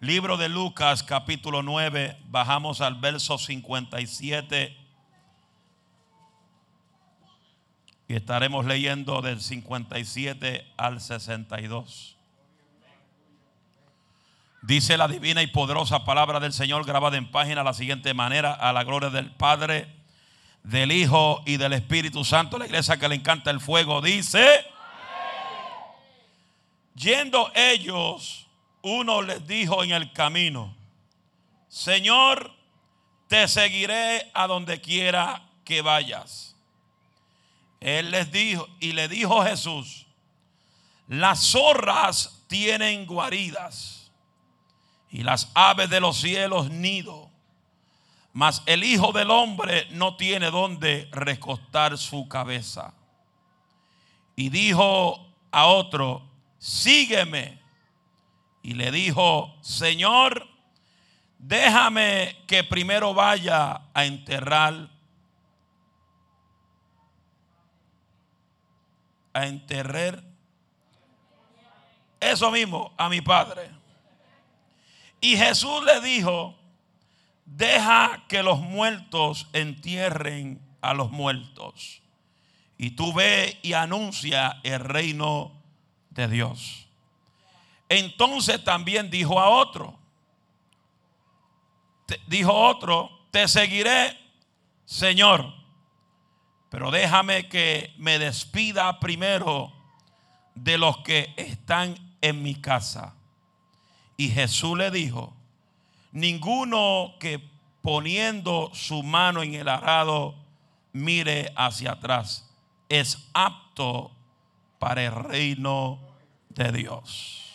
Libro de Lucas capítulo 9, bajamos al verso 57 y estaremos leyendo del 57 al 62. Dice la divina y poderosa palabra del Señor grabada en página la siguiente manera, a la gloria del Padre, del Hijo y del Espíritu Santo. La iglesia que le encanta el fuego dice, yendo ellos uno les dijo en el camino, Señor, te seguiré a donde quiera que vayas. Él les dijo, y le dijo Jesús, las zorras tienen guaridas y las aves de los cielos nido, mas el Hijo del Hombre no tiene donde recostar su cabeza. Y dijo a otro, sígueme. Y le dijo, Señor, déjame que primero vaya a enterrar, a enterrar, eso mismo, a mi padre. Y Jesús le dijo, deja que los muertos entierren a los muertos. Y tú ve y anuncia el reino de Dios. Entonces también dijo a otro, dijo otro, te seguiré, Señor, pero déjame que me despida primero de los que están en mi casa. Y Jesús le dijo, ninguno que poniendo su mano en el arado mire hacia atrás es apto para el reino de Dios.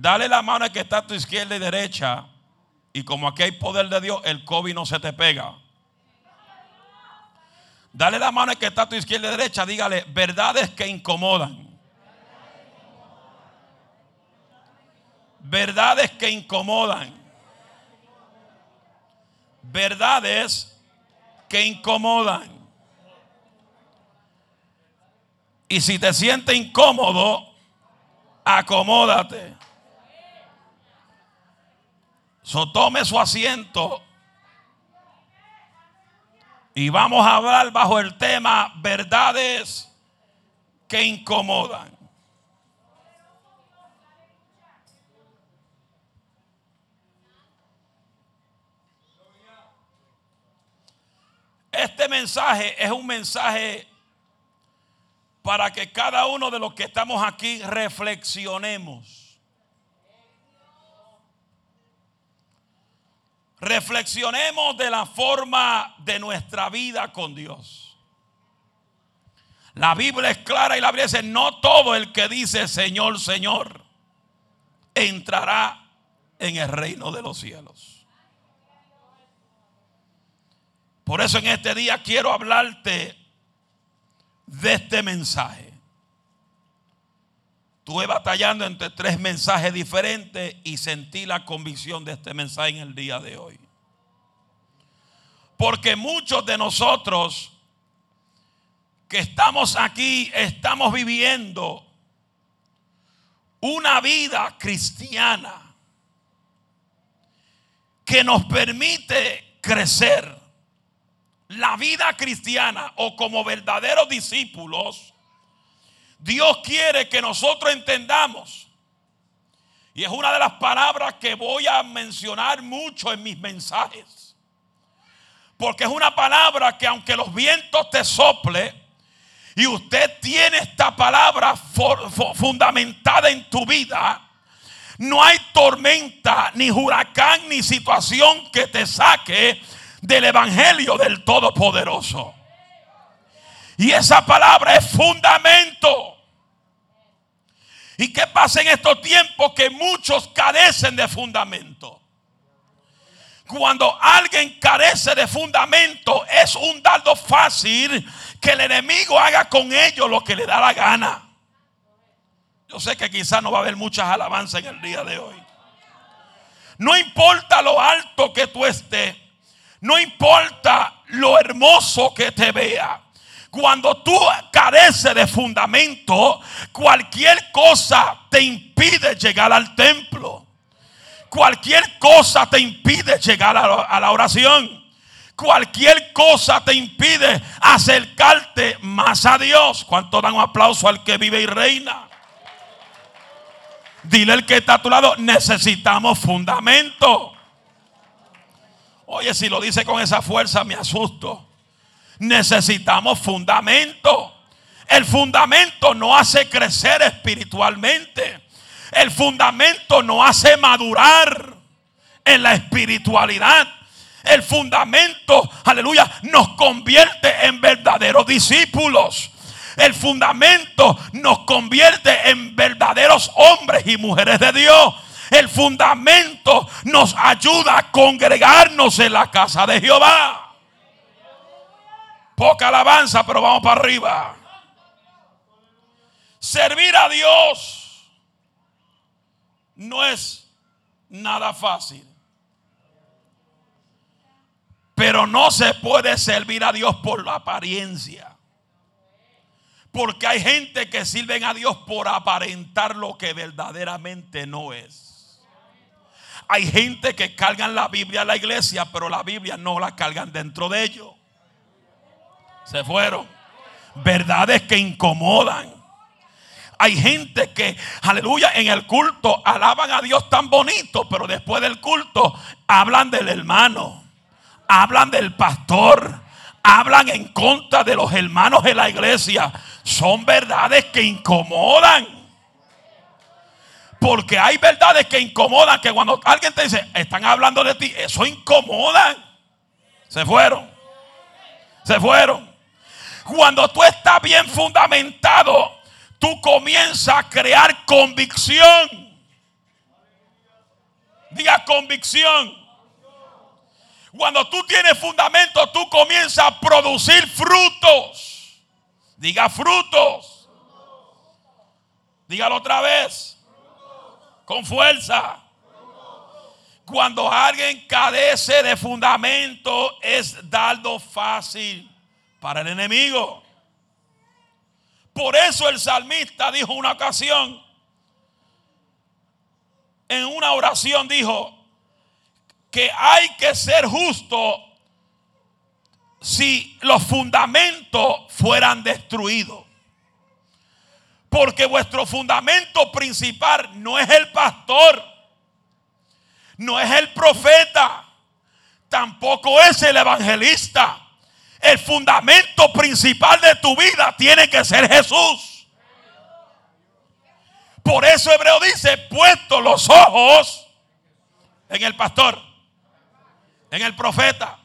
Dale la mano que está a tu izquierda y derecha. Y como aquí hay poder de Dios, el COVID no se te pega. Dale la mano que está a tu izquierda y derecha. Dígale verdades que incomodan. Verdades que incomodan. Verdades que incomodan. Y si te sientes incómodo, acomódate. So, tome su asiento y vamos a hablar bajo el tema verdades que incomodan. Este mensaje es un mensaje para que cada uno de los que estamos aquí reflexionemos. Reflexionemos de la forma de nuestra vida con Dios. La Biblia es clara y la Biblia dice, no todo el que dice Señor, Señor, entrará en el reino de los cielos. Por eso en este día quiero hablarte de este mensaje. Estuve batallando entre tres mensajes diferentes y sentí la convicción de este mensaje en el día de hoy. Porque muchos de nosotros que estamos aquí estamos viviendo una vida cristiana que nos permite crecer. La vida cristiana o como verdaderos discípulos Dios quiere que nosotros entendamos. Y es una de las palabras que voy a mencionar mucho en mis mensajes. Porque es una palabra que aunque los vientos te sople y usted tiene esta palabra fundamentada en tu vida, no hay tormenta, ni huracán, ni situación que te saque del Evangelio del Todopoderoso. Y esa palabra es fundamento. ¿Y qué pasa en estos tiempos que muchos carecen de fundamento? Cuando alguien carece de fundamento es un dardo fácil que el enemigo haga con ellos lo que le da la gana. Yo sé que quizás no va a haber muchas alabanzas en el día de hoy. No importa lo alto que tú estés, no importa lo hermoso que te vea. Cuando tú careces de fundamento, cualquier cosa te impide llegar al templo. Cualquier cosa te impide llegar a la oración. Cualquier cosa te impide acercarte más a Dios. ¿Cuánto dan un aplauso al que vive y reina? Dile el que está a tu lado, necesitamos fundamento. Oye, si lo dice con esa fuerza me asusto. Necesitamos fundamento. El fundamento no hace crecer espiritualmente. El fundamento no hace madurar en la espiritualidad. El fundamento, aleluya, nos convierte en verdaderos discípulos. El fundamento nos convierte en verdaderos hombres y mujeres de Dios. El fundamento nos ayuda a congregarnos en la casa de Jehová. Poca alabanza, pero vamos para arriba. Servir a Dios no es nada fácil. Pero no se puede servir a Dios por la apariencia. Porque hay gente que sirven a Dios por aparentar lo que verdaderamente no es. Hay gente que cargan la Biblia a la iglesia, pero la Biblia no la cargan dentro de ellos. Se fueron. Verdades que incomodan. Hay gente que, aleluya, en el culto alaban a Dios tan bonito, pero después del culto hablan del hermano, hablan del pastor, hablan en contra de los hermanos de la iglesia. Son verdades que incomodan. Porque hay verdades que incomodan, que cuando alguien te dice, están hablando de ti, eso incomoda. Se fueron. Se fueron. Cuando tú estás bien fundamentado, tú comienzas a crear convicción. Diga convicción. Cuando tú tienes fundamento, tú comienzas a producir frutos. Diga frutos. Dígalo otra vez. Con fuerza. Cuando alguien cadece de fundamento, es dardo fácil para el enemigo. Por eso el salmista dijo una ocasión, en una oración dijo, que hay que ser justo si los fundamentos fueran destruidos. Porque vuestro fundamento principal no es el pastor, no es el profeta, tampoco es el evangelista. El fundamento principal de tu vida tiene que ser Jesús. Por eso Hebreo dice, puesto los ojos en el pastor en el profeta,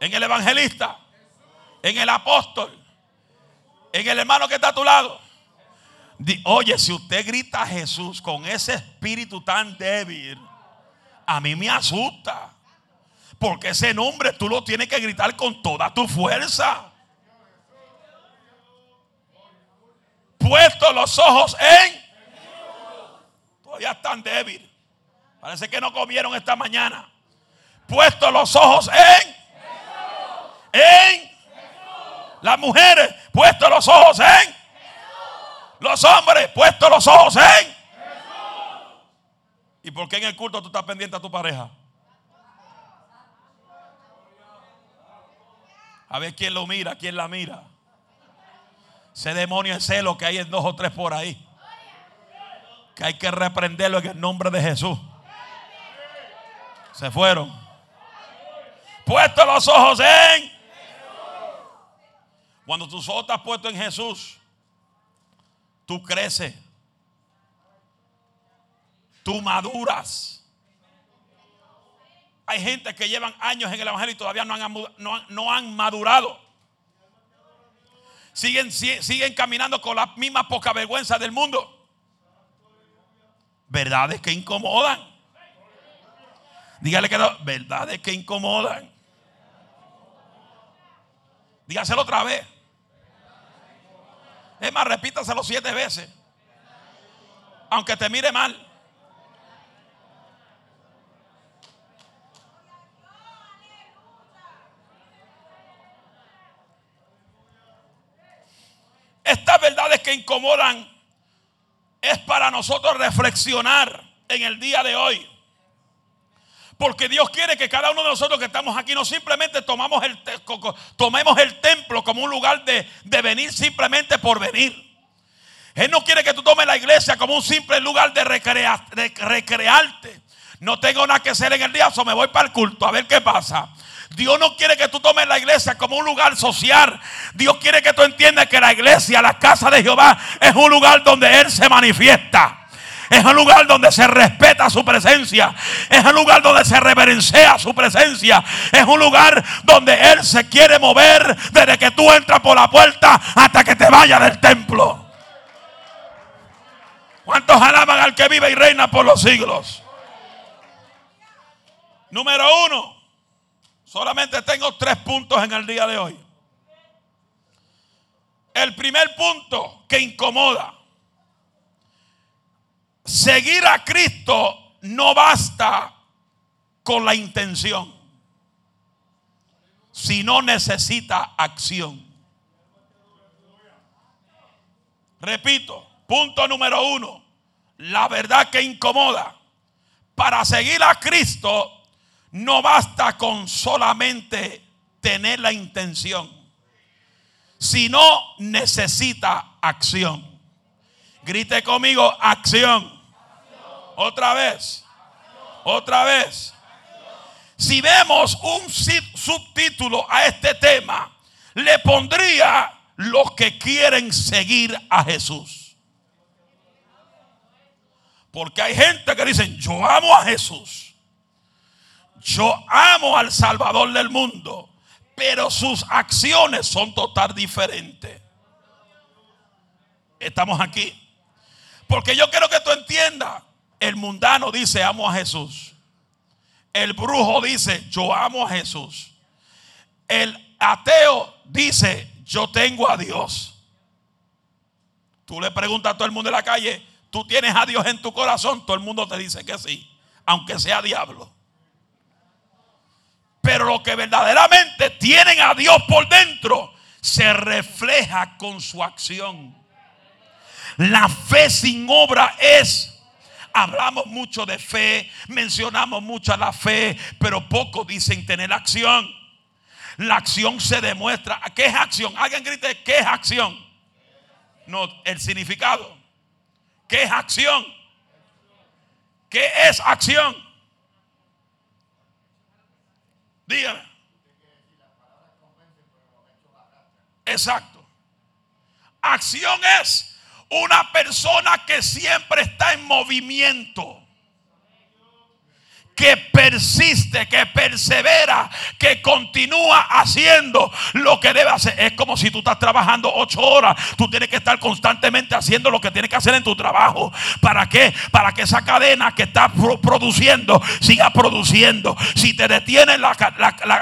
en el evangelista, en el apóstol, en el hermano que está a tu lado. Oye, si usted grita a Jesús con ese espíritu tan débil, a mí me asusta. Porque ese nombre tú lo tienes que gritar con toda tu fuerza. Puesto los ojos en... Todavía están débil. Parece que no comieron esta mañana puesto los ojos en en las mujeres puesto los ojos en los hombres puesto los ojos en ¿Y por qué en el culto tú estás pendiente a tu pareja? A ver quién lo mira, quién la mira. Ese demonio es celo que hay en dos o tres por ahí. Que hay que reprenderlo en el nombre de Jesús. Se fueron puesto los ojos en Cuando tus ojos estás puestos en Jesús, tú creces. Tú maduras. Hay gente que llevan años en el Evangelio y todavía no han, no, han madurado. Siguen, siguen caminando con la misma poca vergüenza del mundo. Verdades que incomodan. Dígale que no, verdades que incomodan. Dígaselo otra vez. Es más, repítaselo siete veces. Aunque te mire mal. Estas verdades que incomodan es para nosotros reflexionar en el día de hoy. Porque Dios quiere que cada uno de nosotros que estamos aquí no simplemente tomamos el tomemos el templo como un lugar de, venir simplemente por venir. Él no quiere que tú tomes la iglesia como un simple lugar de, recrearte. No tengo nada que hacer en el día, o me voy para el culto a ver qué pasa. Dios no quiere que tú tomes la iglesia como un lugar social. Dios quiere que tú entiendas que la iglesia, la casa de Jehová, es un lugar donde Él se manifiesta. Es un lugar donde se respeta su presencia. Es un lugar donde se reverencia su presencia. Es un lugar donde Él se quiere mover desde que tú entras por la puerta hasta que te vayas del templo. ¿Cuántos alaban al que vive y reina por los siglos? Número uno. Solamente tengo tres puntos en el día de hoy. El primer punto que incomoda Seguir a Cristo no basta con la intención, sino necesita acción. Repito, punto número uno, la verdad que incomoda. Para seguir a Cristo no basta con solamente tener la intención, sino necesita acción. Grite conmigo, acción. Otra vez. Otra vez. Si vemos un subtítulo a este tema, le pondría los que quieren seguir a Jesús. Porque hay gente que dicen, yo amo a Jesús. Yo amo al Salvador del mundo. Pero sus acciones son total diferentes. Estamos aquí. Porque yo quiero que tú entiendas el mundano dice, amo a Jesús. El brujo dice, yo amo a Jesús. El ateo dice, yo tengo a Dios. Tú le preguntas a todo el mundo en la calle, tú tienes a Dios en tu corazón, todo el mundo te dice que sí, aunque sea diablo. Pero lo que verdaderamente tienen a Dios por dentro se refleja con su acción. La fe sin obra es Hablamos mucho de fe, mencionamos mucho la fe, pero poco dicen tener acción. La acción se demuestra. ¿Qué es acción? Alguien grite, ¿qué es acción? No, el significado. ¿Qué es acción? ¿Qué es acción? Dígame. Exacto. Acción es una persona que siempre está en movimiento que persiste, que persevera, que continúa haciendo lo que debe hacer. Es como si tú estás trabajando ocho horas. Tú tienes que estar constantemente haciendo lo que tienes que hacer en tu trabajo. ¿Para qué? Para que esa cadena que está produciendo siga produciendo. Si te detiene, la,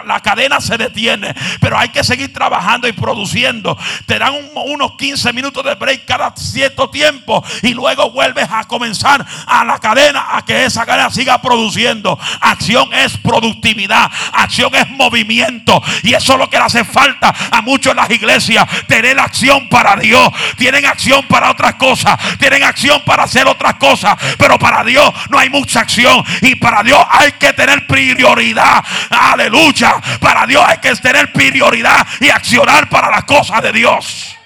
la, cadena se detiene. Pero hay que seguir trabajando y produciendo. Te dan unos 15 minutos de break cada cierto tiempo. Y luego vuelves a comenzar a la cadena, a que esa cadena siga produciendo. Acción es productividad. Acción es movimiento. Y eso es lo que le hace falta a muchos en las iglesias. Tener acción para Dios. Tienen acción para otras cosas. Tienen acción para hacer otras cosas. Pero para Dios no hay mucha acción. Y para Dios hay que tener prioridad. Aleluya. Para Dios hay que tener prioridad y accionar para las cosas de Dios.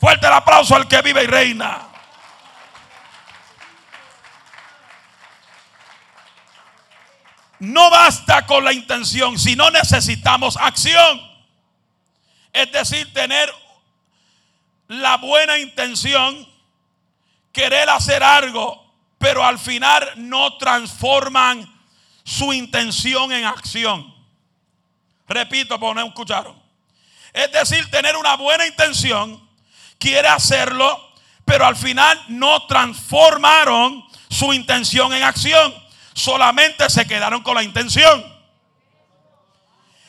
Fuerte el aplauso al que vive y reina. No basta con la intención, sino necesitamos acción. Es decir, tener la buena intención, querer hacer algo, pero al final no transforman su intención en acción. Repito, porque no escucharon. Es decir, tener una buena intención, quiere hacerlo, pero al final no transformaron su intención en acción solamente se quedaron con la intención.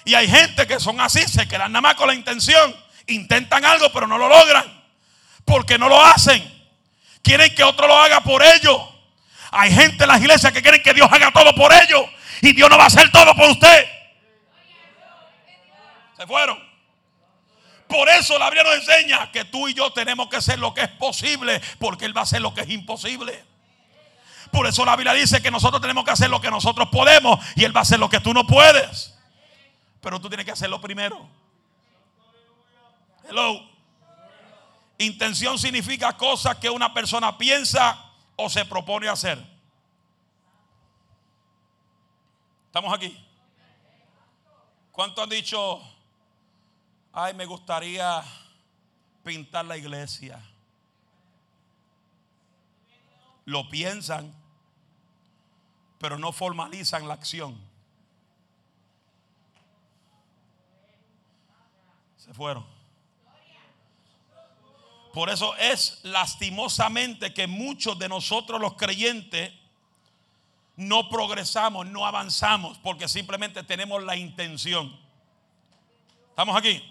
Y hay gente que son así, se quedan nada más con la intención. Intentan algo, pero no lo logran. Porque no lo hacen. Quieren que otro lo haga por ellos. Hay gente en las iglesias que quieren que Dios haga todo por ellos. Y Dios no va a hacer todo por usted. Se fueron. Por eso la Biblia nos enseña que tú y yo tenemos que hacer lo que es posible. Porque Él va a hacer lo que es imposible. Por eso la Biblia dice que nosotros tenemos que hacer lo que nosotros podemos y Él va a hacer lo que tú no puedes. Pero tú tienes que hacerlo primero. Hello. Intención significa cosas que una persona piensa o se propone hacer. ¿Estamos aquí? ¿Cuánto han dicho, ay, me gustaría pintar la iglesia? Lo piensan, pero no formalizan la acción. Se fueron. Por eso es lastimosamente que muchos de nosotros los creyentes no progresamos, no avanzamos, porque simplemente tenemos la intención. ¿Estamos aquí?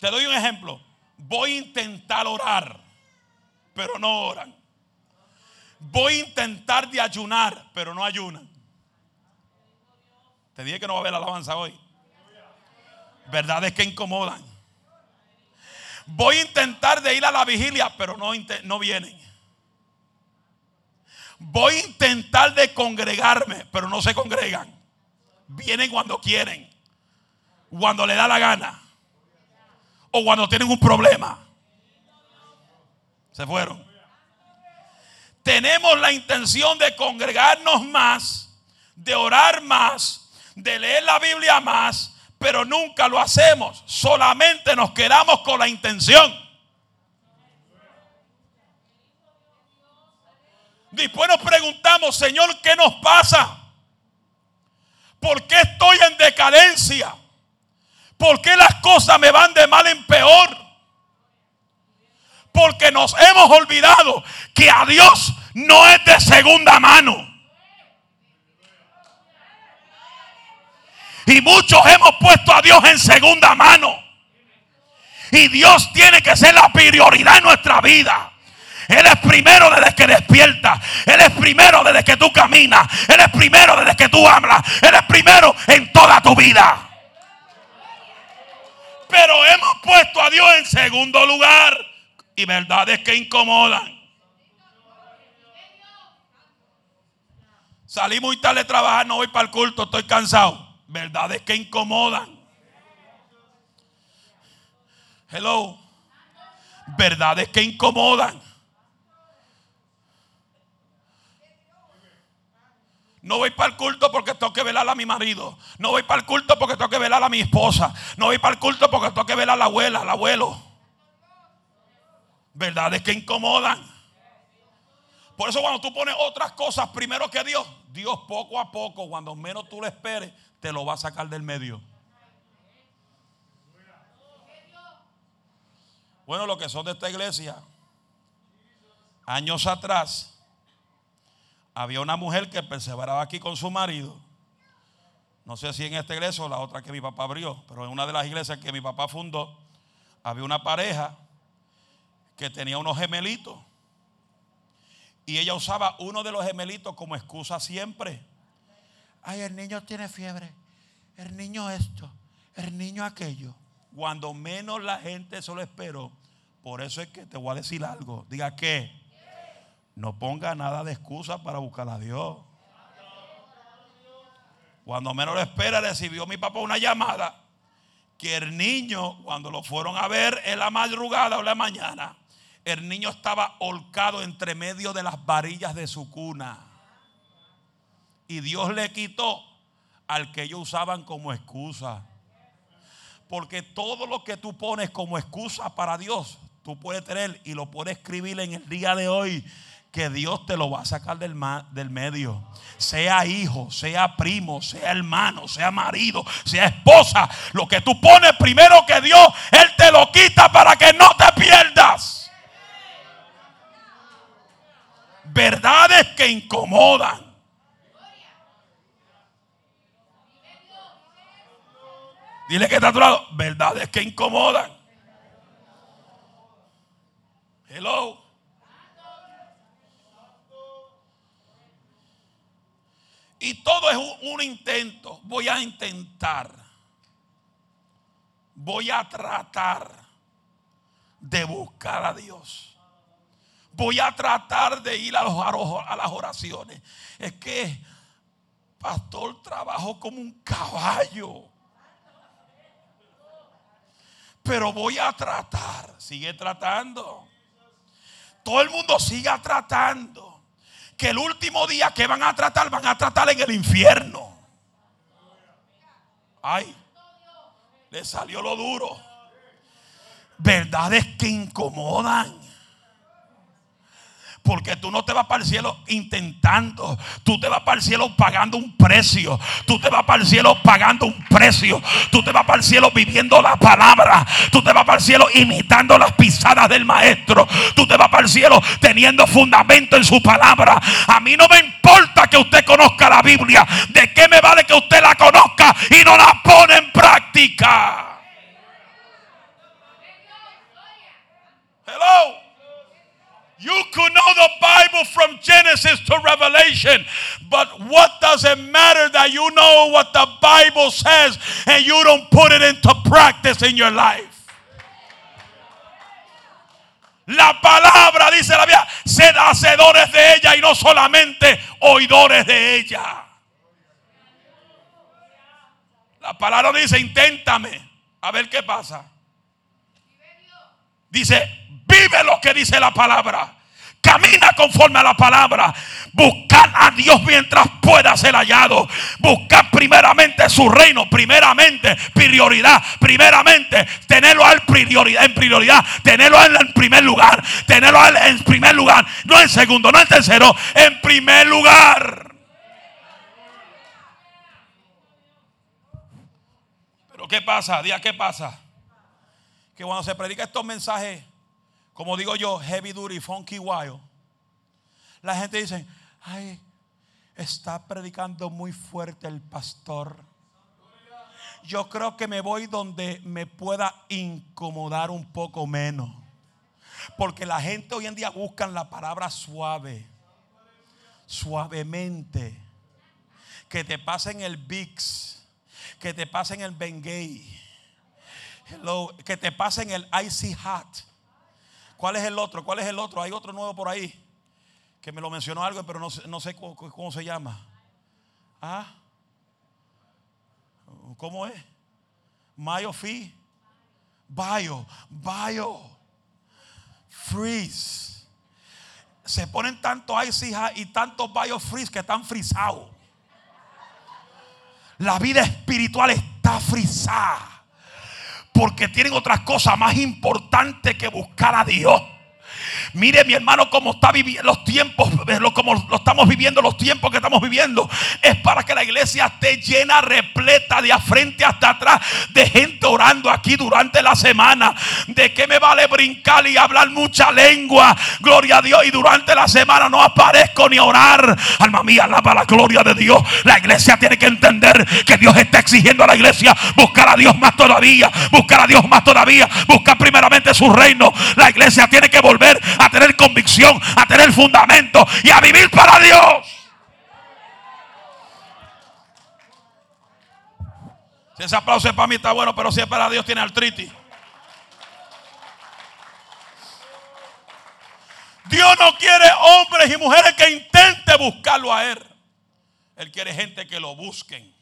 Te doy un ejemplo. Voy a intentar orar, pero no oran. Voy a intentar de ayunar, pero no ayunan. Te dije que no va a haber alabanza hoy. Verdades que incomodan. Voy a intentar de ir a la vigilia, pero no, no vienen. Voy a intentar de congregarme, pero no se congregan. Vienen cuando quieren, cuando le da la gana, o cuando tienen un problema. Se fueron. Tenemos la intención de congregarnos más, de orar más, de leer la Biblia más, pero nunca lo hacemos. Solamente nos quedamos con la intención. Después nos preguntamos, Señor, ¿qué nos pasa? ¿Por qué estoy en decadencia? ¿Por qué las cosas me van de mal en peor? Porque nos hemos olvidado que a Dios no es de segunda mano. Y muchos hemos puesto a Dios en segunda mano. Y Dios tiene que ser la prioridad en nuestra vida. Él es primero desde que despierta. Él es primero desde que tú caminas. Él es primero desde que tú hablas. Él es primero en toda tu vida. Pero hemos puesto a Dios en segundo lugar. Y verdades que incomodan. Salí muy tarde a trabajar, no voy para el culto, estoy cansado verdades que incomodan. Hello. Verdades que incomodan. No voy para el culto porque tengo que velar a mi marido. No voy para el culto porque tengo que velar a mi esposa. No voy para el culto porque tengo que velar a la abuela, al abuelo. Verdades que incomodan. Por eso cuando tú pones otras cosas primero que Dios, Dios poco a poco, cuando menos tú lo esperes, te lo va a sacar del medio. Bueno, lo que son de esta iglesia, años atrás, había una mujer que perseveraba aquí con su marido. No sé si en esta iglesia o la otra que mi papá abrió, pero en una de las iglesias que mi papá fundó, había una pareja que tenía unos gemelitos. Y ella usaba uno de los gemelitos como excusa siempre ay, el niño tiene fiebre, el niño esto, el niño aquello. Cuando menos la gente eso lo esperó, por eso es que te voy a decir algo. Diga que no ponga nada de excusa para buscar a Dios. Cuando menos lo espera, recibió mi papá una llamada que el niño, cuando lo fueron a ver en la madrugada o la mañana, el niño estaba holcado entre medio de las varillas de su cuna y Dios le quitó al que ellos usaban como excusa. Porque todo lo que tú pones como excusa para Dios, tú puedes tener y lo puedes escribir en el día de hoy que Dios te lo va a sacar del, del, medio. Sea hijo, sea primo, sea hermano, sea marido, sea esposa. Lo que tú pones primero que Dios, Él te lo quita para que no te pierdas. Verdades que incomodan. Dile que está a tu lado. Verdades que incomodan. Hello. Y todo es un, un, intento. Voy a intentar. Voy a tratar de buscar a Dios. Voy a tratar de ir a, los, a las oraciones. Es que, pastor, trabajo como un caballo. Pero voy a tratar. Sigue tratando. Todo el mundo siga tratando. Que el último día que van a tratar, van a tratar en el infierno. Ay, le salió lo duro. Verdades que incomodan. Porque tú no te vas para el cielo intentando. Tú te vas para el cielo pagando un precio. Tú te vas para el cielo pagando un precio. Tú te vas para el cielo viviendo la palabra. Tú te vas para el cielo imitando las pisadas del maestro. Tú te vas para el cielo teniendo fundamento en su palabra. A mí no me importa que usted conozca la Biblia. ¿De qué me vale que usted la conozca y no la pone en práctica? Hello. You could know the Bible from Genesis to Revelation, but what does it matter that you know what the Bible says and you don't put it into practice in your life? La palabra, dice la Biblia, sed hacedores de ella y no solamente oidores de ella. La palabra dice, inténtame, a ver qué pasa. Dice, Vive lo que dice la palabra. Camina conforme a la palabra. Buscar a Dios mientras pueda ser hallado. Buscar primeramente su reino. Primeramente prioridad. Primeramente tenerlo a él prioridad, en prioridad. Tenerlo en primer lugar. Tenerlo en primer lugar. No en segundo, no en tercero. En primer lugar. Pero ¿qué pasa? Día, ¿qué pasa? Que cuando se predica estos mensajes como digo yo, heavy duty, funky wild. La gente dice, ay, está predicando muy fuerte el pastor. Yo creo que me voy donde me pueda incomodar un poco menos. Porque la gente hoy en día busca la palabra suave, suavemente. Que te pasen el Bix, que te pasen el Bengay, que te pasen el Icy Hot ¿Cuál es el otro? ¿Cuál es el otro? Hay otro nuevo por ahí. Que me lo mencionó algo, pero no, no sé cómo, se llama. ¿Ah? ¿Cómo es? Mayo Fi. Bio. Bio. Freeze. Se ponen tanto ice y tanto bio freeze que están frisados. La vida espiritual está frisada porque tienen otras cosas más importantes que buscar a Dios. Mire mi hermano cómo está viviendo los tiempos, como lo estamos viviendo, los tiempos que estamos viviendo. Es para que la iglesia esté llena, repleta de a frente hasta atrás de gente orando aquí durante la semana. ¿De qué me vale brincar y hablar mucha lengua? Gloria a Dios. Y durante la semana no aparezco ni orar. Alma mía, alaba la gloria de Dios. La iglesia tiene que entender que Dios está exigiendo a la iglesia buscar a Dios más todavía. Buscar a Dios más todavía. Buscar primeramente su reino. La iglesia tiene que volver a tener convicción, a tener fundamento y a vivir para Dios. Si ese aplauso es para mí está bueno, pero si es para Dios tiene artritis. Dios no quiere hombres y mujeres que intenten buscarlo a Él. Él quiere gente que lo busquen.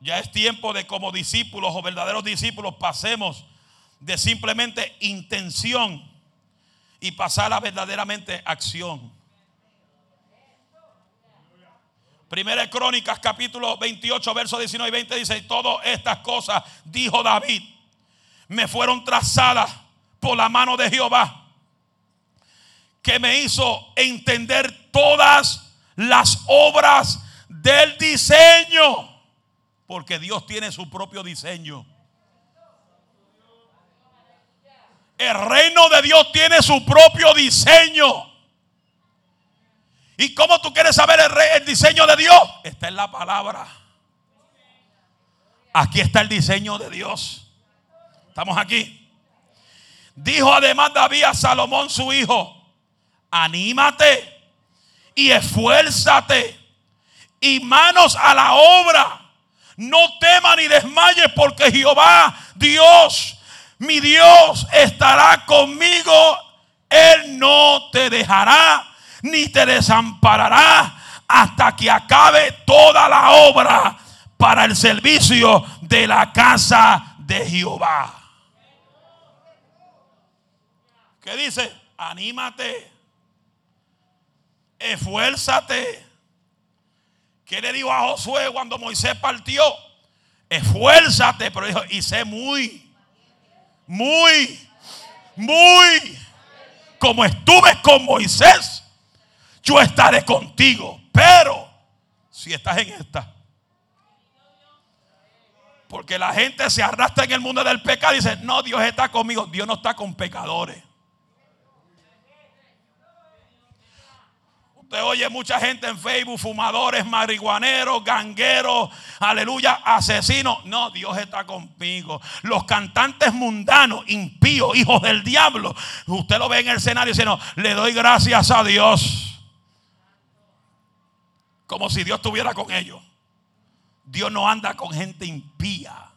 Ya es tiempo de como discípulos o verdaderos discípulos pasemos de simplemente intención y pasar a verdaderamente acción. Primera Crónicas capítulo 28 versos 19 y 20 dice, todas estas cosas dijo David, me fueron trazadas por la mano de Jehová, que me hizo entender todas las obras del diseño porque Dios tiene su propio diseño. El reino de Dios tiene su propio diseño. ¿Y cómo tú quieres saber el, diseño de Dios? Está en la palabra. Aquí está el diseño de Dios. Estamos aquí. Dijo además David a Salomón su hijo, anímate y esfuérzate y manos a la obra No temas ni desmayes porque Jehová, Dios, mi Dios, estará conmigo. Él no te dejará ni te desamparará hasta que acabe toda la obra para el servicio de la casa de Jehová. ¿Qué dice? Anímate, esfuérzate. ¿Qué le dijo a Josué cuando Moisés partió? Esfuérzate, pero dijo, y sé muy, muy, muy, como estuve con Moisés, yo estaré contigo. Pero si estás en esta, porque la gente se arrastra en el mundo del pecado y dice, no, Dios está conmigo. Dios no está con pecadores. Usted oye mucha gente en Facebook, fumadores, marihuaneros, gangueros, aleluya, asesinos. No, Dios está conmigo. Los cantantes mundanos, impíos, hijos del diablo. Usted lo ve en el escenario no, le doy gracias a Dios. Como si Dios estuviera con ellos. Dios no anda con gente impía.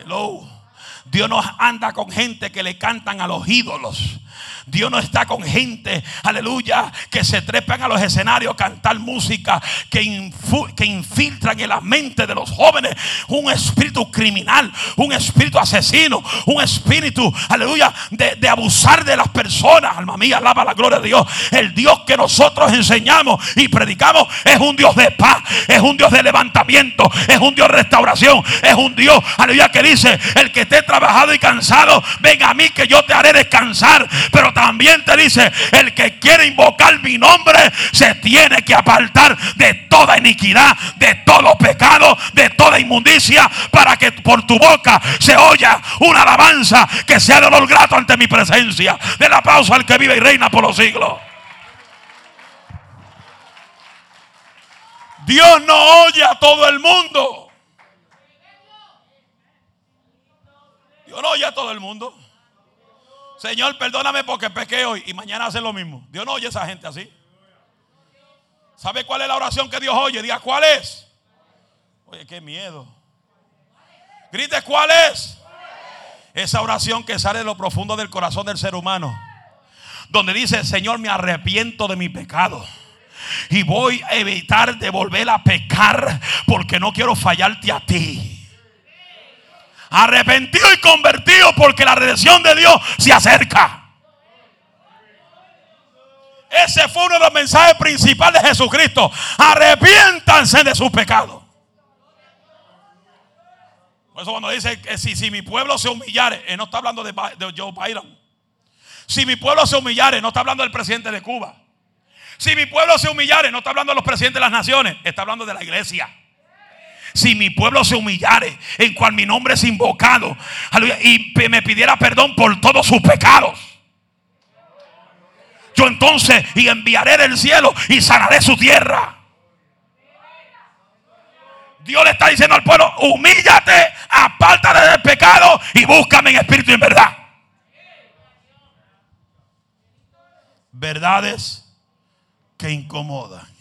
Hello. Dios no anda con gente que le cantan a los ídolos. Dios no está con gente, aleluya, que se trepan a los escenarios a cantar música, que, que infiltran en la mente de los jóvenes un espíritu criminal, un espíritu asesino, un espíritu, aleluya, de, de abusar de las personas. Alma mía, alaba la gloria de Dios. El Dios que nosotros enseñamos y predicamos es un Dios de paz, es un Dios de levantamiento, es un Dios de restauración, es un Dios, aleluya, que dice, el que esté trabajado y cansado, venga a mí que yo te haré descansar. Pero también te dice, el que quiere invocar mi nombre se tiene que apartar de toda iniquidad, de todo pecado, de toda inmundicia, para que por tu boca se oya una alabanza que sea de olor grato ante mi presencia. la aplauso al que vive y reina por los siglos. Dios no oye a todo el mundo. Dios no oye a todo el mundo. Señor, perdóname porque pequé hoy y mañana hace lo mismo. Dios no oye a esa gente así. ¿Sabe cuál es la oración que Dios oye? Diga, ¿cuál es? Oye, qué miedo. Grite, ¿cuál es? Esa oración que sale de lo profundo del corazón del ser humano. Donde dice, Señor, me arrepiento de mi pecado. Y voy a evitar de volver a pecar porque no quiero fallarte a ti arrepentido y convertido porque la redención de Dios se acerca. Ese fue uno de los mensajes principales de Jesucristo. Arrepiéntanse de sus pecados. Por eso cuando dice que si, si mi pueblo se humillare, él no está hablando de, de Joe Biden. Si mi pueblo se humillare, no está hablando del presidente de Cuba. Si mi pueblo se humillare, no está hablando de los presidentes de las naciones, está hablando de la iglesia si mi pueblo se humillare, en cual mi nombre es invocado, y me pidiera perdón por todos sus pecados. Yo entonces y enviaré del cielo y sanaré su tierra. Dios le está diciendo al pueblo, humíllate, apártate del pecado y búscame en espíritu y en verdad. Verdades que incomodan.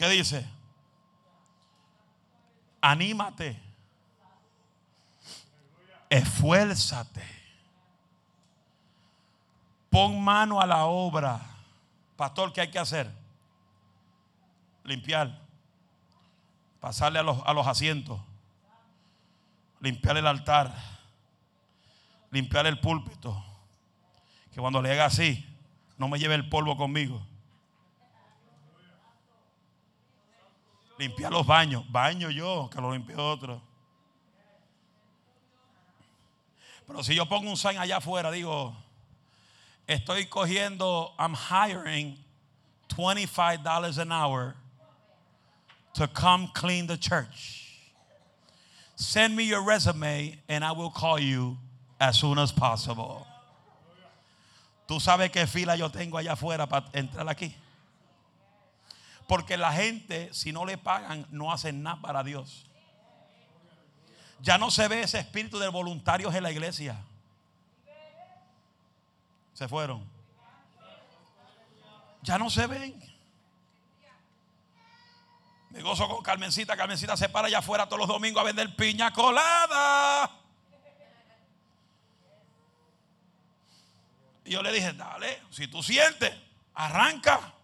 ¿Qué dice? Anímate. Esfuérzate. Pon mano a la obra. Pastor, ¿qué hay que hacer? Limpiar. Pasarle a los, a los asientos. Limpiar el altar. Limpiar el púlpito. Que cuando le haga así, no me lleve el polvo conmigo. Limpiar los baños. Baño yo, que lo limpie otro. Pero si yo pongo un sign allá afuera, digo, estoy cogiendo, I'm hiring $25 an hour to come clean the church. Send me your resume and I will call you as soon as possible. ¿Tú sabes qué fila yo tengo allá afuera para entrar aquí? Porque la gente, si no le pagan, no hacen nada para Dios. Ya no se ve ese espíritu de voluntarios en la iglesia. Se fueron. Ya no se ven. Me gozo con Carmencita. Carmencita se para allá afuera todos los domingos a vender piña colada. Y yo le dije, dale, si tú sientes, arranca.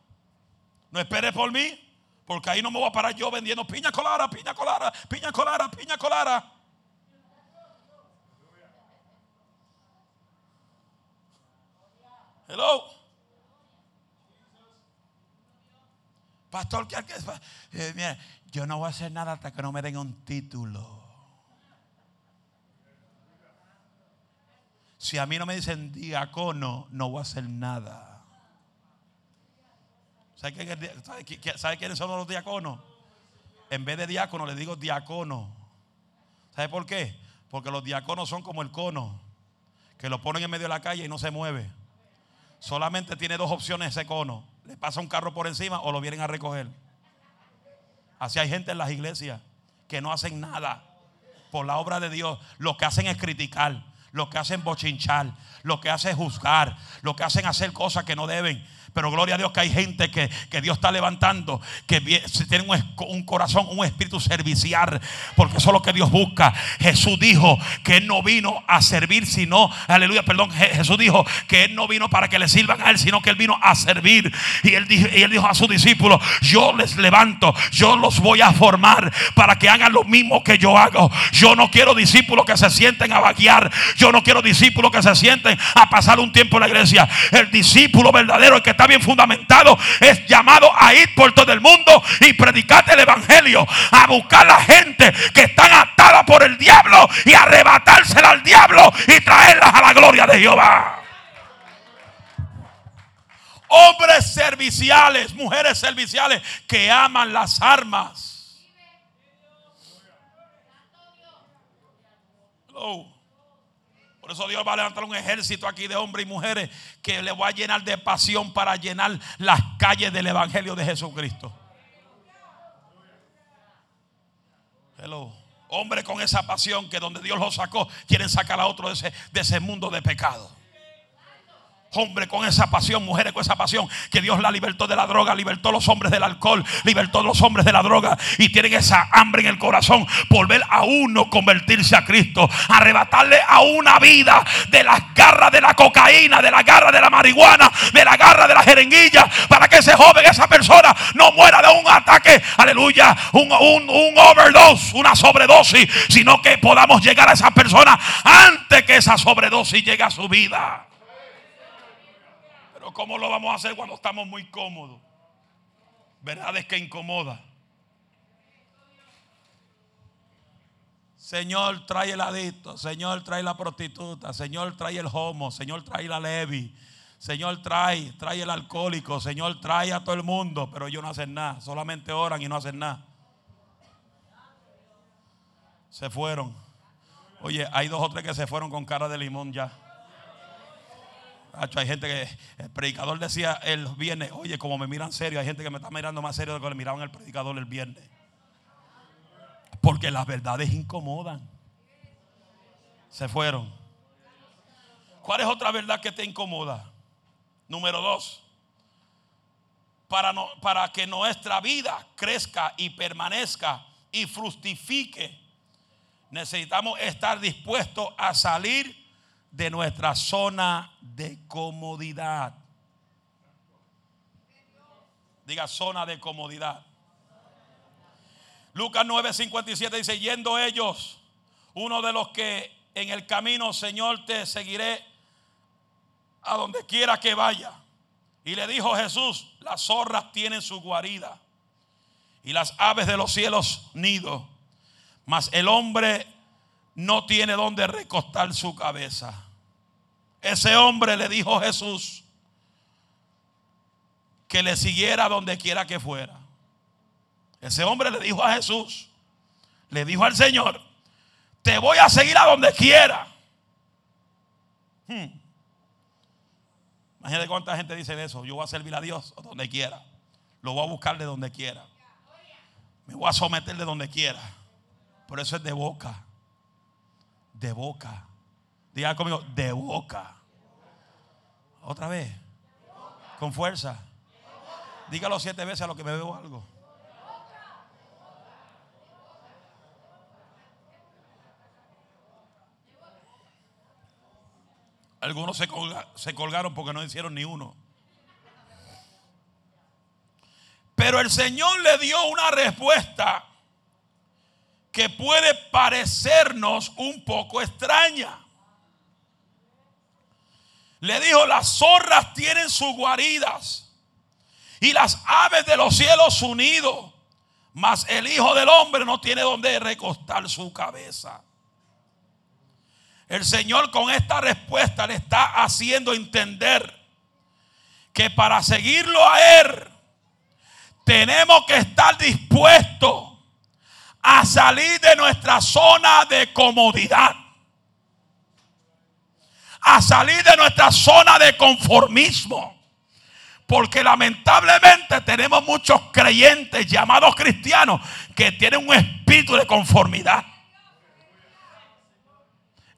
No esperes por mí, porque ahí no me voy a parar yo vendiendo piña colada, piña colada, piña colada, piña colada. Hello. Pastor, ¿qué eh, mira, yo no voy a hacer nada hasta que no me den un título. Si a mí no me dicen diácono, no voy a hacer nada. ¿Sabe, quiénes son los diáconos? En vez de diácono le digo diácono. ¿Sabe por qué? Porque los diáconos son como el cono, que lo ponen en medio de la calle y no se mueve. Solamente tiene dos opciones ese cono. Le pasa un carro por encima o lo vienen a recoger. Así hay gente en las iglesias que no hacen nada por la obra de Dios. Lo que hacen es criticar, lo que hacen bochinchar, lo que hacen es juzgar, lo que hacen hacer cosas que no deben. Pero gloria a Dios que hay gente que, Dios está levantando, que tiene un, corazón, un espíritu servicial, porque eso es lo que Dios busca. Jesús dijo que Él no vino a servir, sino, aleluya, perdón, Jesús dijo que Él no vino para que le sirvan a Él, sino que Él vino a servir. Y Él dijo, y él dijo a sus discípulos, yo les levanto, yo los voy a formar para que hagan lo mismo que yo hago. Yo no quiero discípulos que se sienten a vaguear, yo no quiero discípulos que se sienten a pasar un tiempo en la iglesia. El discípulo verdadero, el que está bien fundamentado, es llamado a ir por todo el mundo y predicar el evangelio, a buscar la gente que están atada por el diablo y arrebatársela al diablo y traerlas a la gloria de Jehová. Hombres serviciales, mujeres serviciales que aman las armas. Por eso Dios va a levantar un ejército aquí de hombres y mujeres que le va a llenar de pasión para llenar las calles del Evangelio de Jesucristo. Hello. Hombre con esa pasión que donde Dios lo sacó, quieren sacar a otro de ese, de ese mundo de pecado. Hombre con esa pasión, mujeres con esa pasión, que Dios la libertó de la droga, libertó a los hombres del alcohol, libertó a los hombres de la droga y tienen esa hambre en el corazón por ver a uno convertirse a Cristo, arrebatarle a una vida de las garras de la cocaína, de la garra de la marihuana, de la garra de la jeringuilla, para que ese joven, esa persona no muera de un ataque, aleluya, un, un overdose, una sobredosis, sino que podamos llegar a esa persona antes que esa sobredosis llegue a su vida. ¿Cómo lo vamos a hacer cuando estamos muy cómodos? Verdad es que incomoda. Señor, trae el adicto. Señor, trae la prostituta. Señor, trae el homo. Señor, trae la levi. Señor, trae, trae el alcohólico. Señor, trae a todo el mundo. Pero ellos no hacen nada. Solamente oran y no hacen nada. Se fueron. Oye, hay dos o tres que se fueron con cara de limón ya hay gente que el predicador decía el viernes, oye, como me miran serio, hay gente que me está mirando más serio de lo que le miraban el predicador el viernes. Porque las verdades incomodan. Se fueron. ¿Cuál es otra verdad que te incomoda? Número dos. Para, no, para que nuestra vida crezca y permanezca y fructifique, necesitamos estar dispuestos a salir de nuestra zona de comodidad. Diga zona de comodidad. Lucas 9:57 dice, yendo ellos, uno de los que en el camino, Señor, te seguiré a donde quiera que vaya. Y le dijo Jesús, las zorras tienen su guarida y las aves de los cielos nido, mas el hombre no tiene donde recostar su cabeza. Ese hombre le dijo a Jesús que le siguiera donde quiera que fuera. Ese hombre le dijo a Jesús, le dijo al Señor, te voy a seguir a donde quiera. Hmm. Imagínate cuánta gente dice eso. Yo voy a servir a Dios donde quiera. Lo voy a buscar de donde quiera. Me voy a someter de donde quiera. Pero eso es de boca. De boca. Diga conmigo, de boca. Otra vez. Con fuerza. Dígalo siete veces a lo que me veo algo. Algunos se, se colgaron porque no hicieron ni uno. Pero el Señor le dio una respuesta que puede parecernos un poco extraña. Le dijo, las zorras tienen sus guaridas y las aves de los cielos su mas el Hijo del Hombre no tiene donde recostar su cabeza. El Señor con esta respuesta le está haciendo entender que para seguirlo a Él tenemos que estar dispuestos a salir de nuestra zona de comodidad. A salir de nuestra zona de conformismo. Porque lamentablemente tenemos muchos creyentes llamados cristianos que tienen un espíritu de conformidad.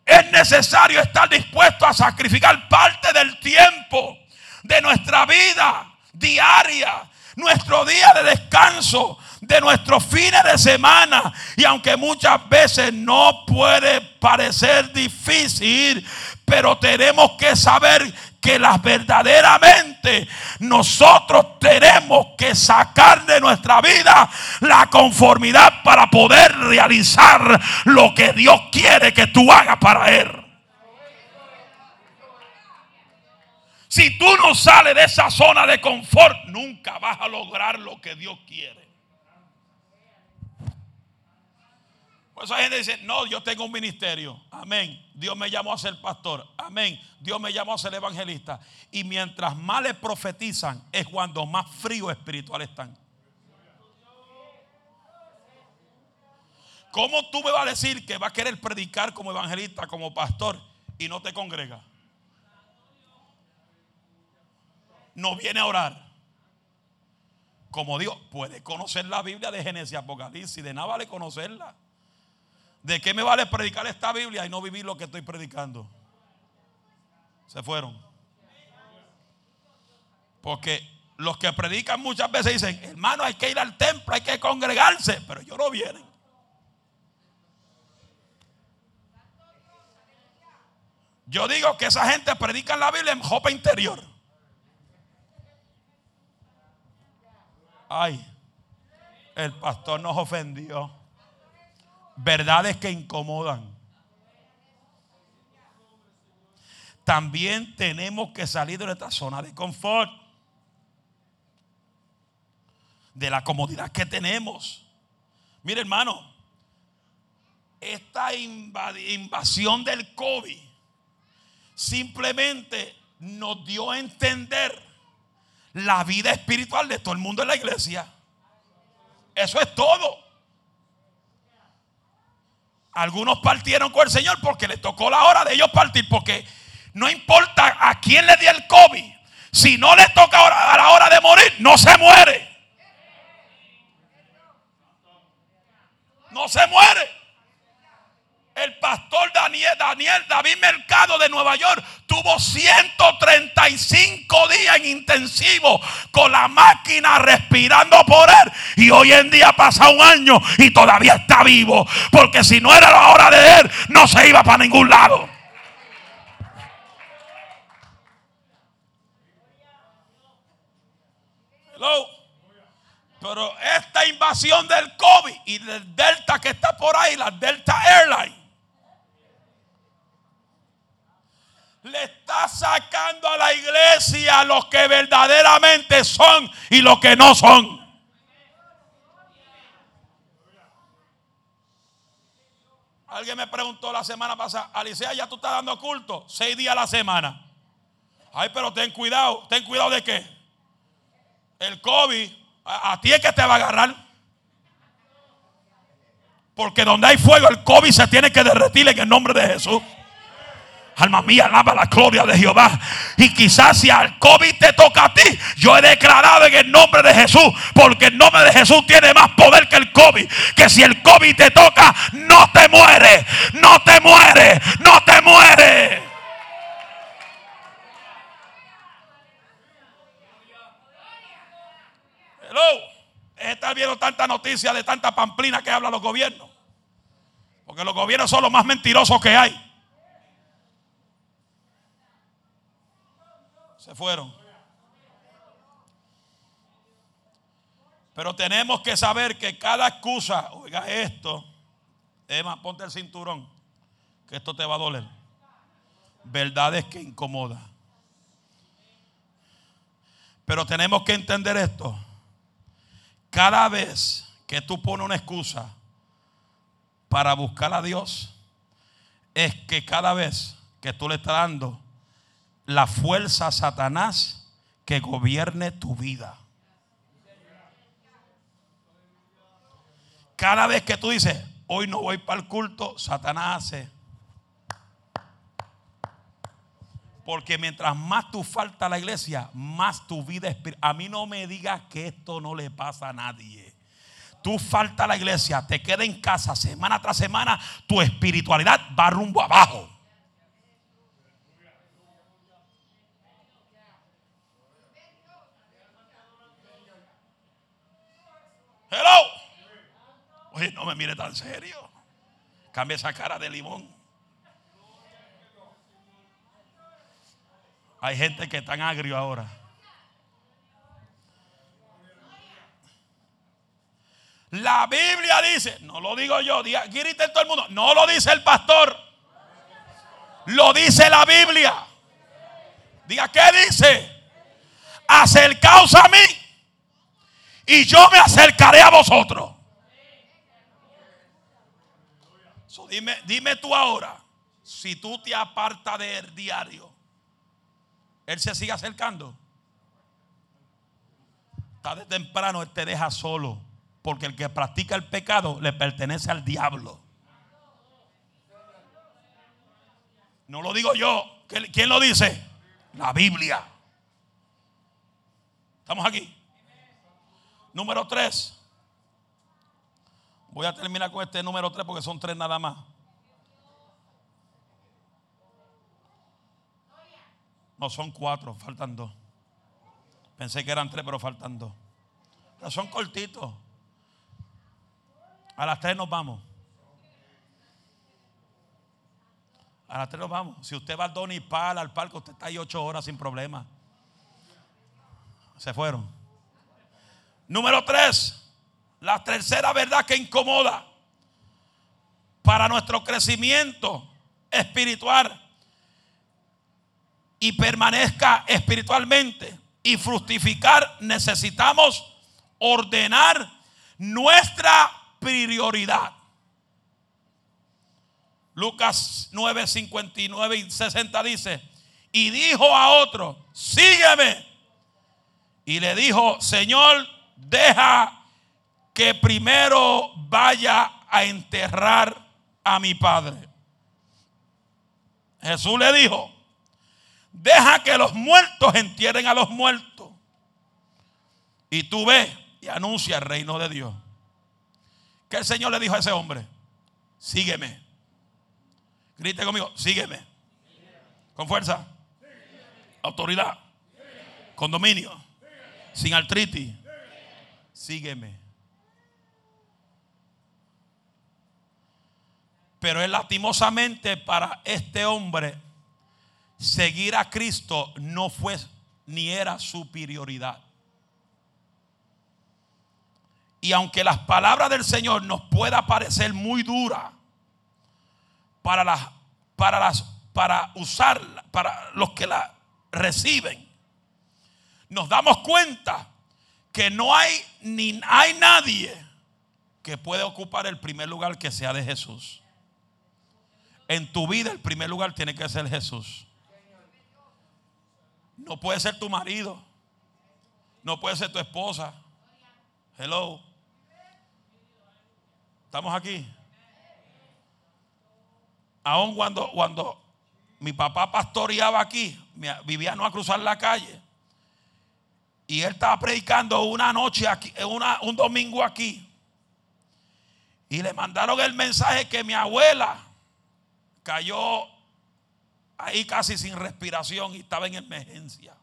Es necesario estar dispuesto a sacrificar parte del tiempo de nuestra vida diaria nuestro día de descanso, de nuestros fines de semana. Y aunque muchas veces no puede parecer difícil, pero tenemos que saber que las verdaderamente nosotros tenemos que sacar de nuestra vida la conformidad para poder realizar lo que Dios quiere que tú hagas para Él. Si tú no sales de esa zona de confort, nunca vas a lograr lo que Dios quiere. Por eso gente dice, no, yo tengo un ministerio. Amén. Dios me llamó a ser pastor. Amén. Dios me llamó a ser evangelista. Y mientras más le profetizan, es cuando más frío espiritual están. ¿Cómo tú me vas a decir que va a querer predicar como evangelista, como pastor, y no te congrega? no viene a orar. Como Dios puede conocer la Biblia de Génesis Apocalipsis. De nada vale conocerla. ¿De qué me vale predicar esta Biblia y no vivir lo que estoy predicando? Se fueron. Porque los que predican muchas veces dicen, hermano, hay que ir al templo, hay que congregarse, pero ellos no vienen. Yo digo que esa gente predica la Biblia en jopa interior. Ay, el pastor nos ofendió. Verdades que incomodan. También tenemos que salir de nuestra zona de confort. De la comodidad que tenemos. Mire hermano, esta invasión del COVID simplemente nos dio a entender la vida espiritual de todo el mundo en la iglesia. Eso es todo. Algunos partieron con el Señor porque les tocó la hora de ellos partir. Porque no importa a quién le dio el COVID, si no le toca a la hora de morir, no se muere. No se muere el pastor Daniel, Daniel David Mercado de Nueva York tuvo 135 días en intensivo con la máquina respirando por él. Y hoy en día pasa un año y todavía está vivo. Porque si no era la hora de él, no se iba para ningún lado. Pero esta invasión del COVID y del Delta que está por ahí, la Delta Airlines le está sacando a la iglesia los que verdaderamente son y los que no son. Alguien me preguntó la semana pasada, Alicia, ya tú estás dando culto seis días a la semana. Ay, pero ten cuidado, ten cuidado de qué. El COVID, a, a ti es que te va a agarrar. Porque donde hay fuego, el COVID se tiene que derretir en el nombre de Jesús. Alma mía, alaba la gloria de Jehová. Y quizás si al COVID te toca a ti, yo he declarado en el nombre de Jesús, porque el nombre de Jesús tiene más poder que el COVID. Que si el COVID te toca, no te muere, no te muere, no te muere. Hello. Es estar viendo tanta noticia de tanta pamplina que hablan los gobiernos. Porque los gobiernos son los más mentirosos que hay. Se fueron. Pero tenemos que saber que cada excusa, oiga esto, Emma, ponte el cinturón, que esto te va a doler. Verdades que incomoda. Pero tenemos que entender esto. Cada vez que tú pones una excusa para buscar a Dios, es que cada vez que tú le estás dando la fuerza Satanás que gobierne tu vida. Cada vez que tú dices, hoy no voy para el culto, Satanás hace. Porque mientras más tú falta a la iglesia, más tu vida espiritual. A mí no me digas que esto no le pasa a nadie. Tú falta a la iglesia, te queda en casa semana tras semana, tu espiritualidad va rumbo abajo. Hello. Oye, no me mire tan serio. Cambia esa cara de limón. Hay gente que está agrio ahora. La Biblia dice, no lo digo yo, todo el mundo, no lo dice el pastor, lo dice la Biblia. Diga, ¿qué dice? Acercaos a mí y yo me acercaré a vosotros. dime, dime tú ahora, si tú te apartas del diario, Él se sigue acercando. Tarde temprano Él te deja solo, porque el que practica el pecado le pertenece al diablo. No lo digo yo. ¿Quién lo dice? La Biblia. ¿Estamos aquí? Número tres. Voy a terminar con este número 3 porque son tres nada más. No, son cuatro, faltan dos. Pensé que eran tres, pero faltan dos. Pero son cortitos. A las tres nos vamos. A las tres nos vamos. Si usted va al Donipal, al parque, usted está ahí ocho horas sin problema. Se fueron. Número tres. La tercera verdad que incomoda para nuestro crecimiento espiritual y permanezca espiritualmente y fructificar, necesitamos ordenar nuestra prioridad. Lucas 9, 59 y 60 dice, y dijo a otro, sígueme. Y le dijo, Señor, deja que primero vaya a enterrar a mi padre. Jesús le dijo, deja que los muertos entierren a los muertos. Y tú ve y anuncia el reino de Dios. Que el Señor le dijo a ese hombre, sígueme. Grite conmigo, sígueme. Con fuerza. Autoridad. Con dominio. Sin artritis. Sígueme. Pero es lastimosamente para este hombre seguir a Cristo no fue ni era su prioridad. Y aunque las palabras del Señor nos pueda parecer muy duras para las para las para usar para los que la reciben, nos damos cuenta que no hay ni hay nadie que puede ocupar el primer lugar que sea de Jesús. En tu vida el primer lugar tiene que ser Jesús. No puede ser tu marido. No puede ser tu esposa. Hello. Estamos aquí. Aún cuando, cuando mi papá pastoreaba aquí, vivía no a cruzar la calle. Y él estaba predicando una noche aquí, un domingo aquí. Y le mandaron el mensaje que mi abuela cayó ahí casi sin respiración y estaba en emergencia.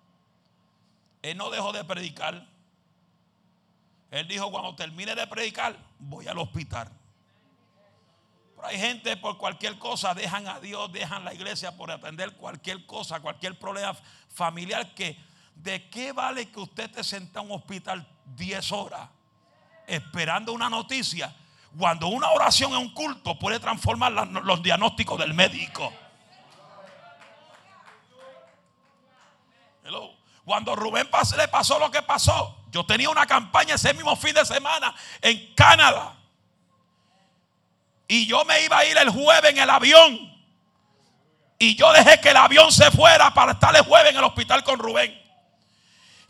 Él no dejó de predicar. Él dijo, cuando termine de predicar, voy al hospital. hay gente por cualquier cosa, dejan a Dios, dejan la iglesia por atender cualquier cosa, cualquier problema familiar que ¿de qué vale que usted te senta en un hospital 10 horas esperando una noticia cuando una oración en un culto puede transformar los diagnósticos del médico? Cuando Rubén le pasó lo que pasó, yo tenía una campaña ese mismo fin de semana en Canadá. Y yo me iba a ir el jueves en el avión. Y yo dejé que el avión se fuera para estar el jueves en el hospital con Rubén.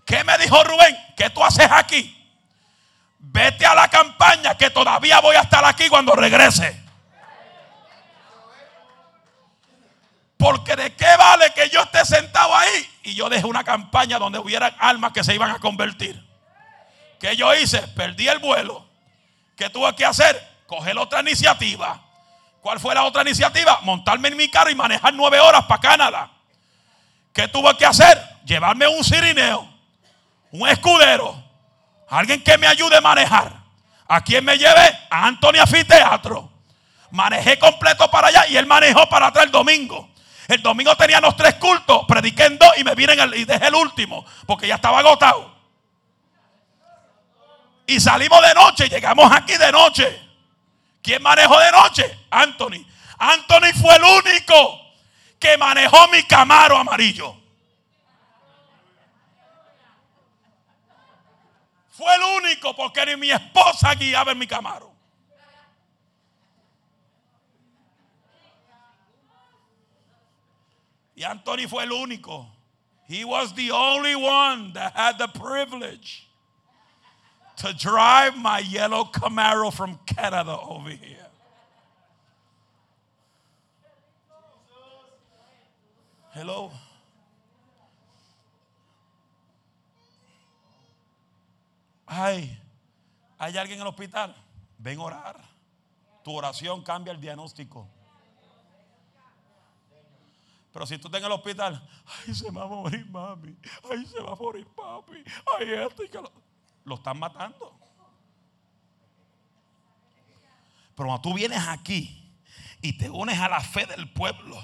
¿Qué me dijo Rubén? ¿Qué tú haces aquí? Vete a la campaña que todavía voy a estar aquí cuando regrese. Porque de qué vale que yo esté sentado ahí y yo dejé una campaña donde hubiera almas que se iban a convertir. ¿Qué yo hice? Perdí el vuelo. ¿Qué tuve que hacer? coger otra iniciativa. ¿Cuál fue la otra iniciativa? Montarme en mi carro y manejar nueve horas para Canadá. ¿Qué tuve que hacer? Llevarme un cirineo, un escudero, alguien que me ayude a manejar. ¿A quién me llevé? A Antonio Afiteatro. Manejé completo para allá y él manejó para atrás el domingo. El domingo teníamos tres cultos, prediqué en dos y me vine y dejé el último porque ya estaba agotado. Y salimos de noche, llegamos aquí de noche. ¿Quién manejó de noche? Anthony. Anthony fue el único que manejó mi camaro amarillo. Fue el único porque ni mi esposa guiaba en mi camaro. Y Anthony fue el único. He was the only one that had the privilege to drive my yellow Camaro from Canada over here. Hello. Ay, ¿hay alguien en el hospital? Ven a orar. Tu oración cambia el diagnóstico. Pero si tú estás en el hospital, ay, se va a morir mami, ay, se va a morir papi, ay, esto que lo están matando. Pero cuando tú vienes aquí y te unes a la fe del pueblo,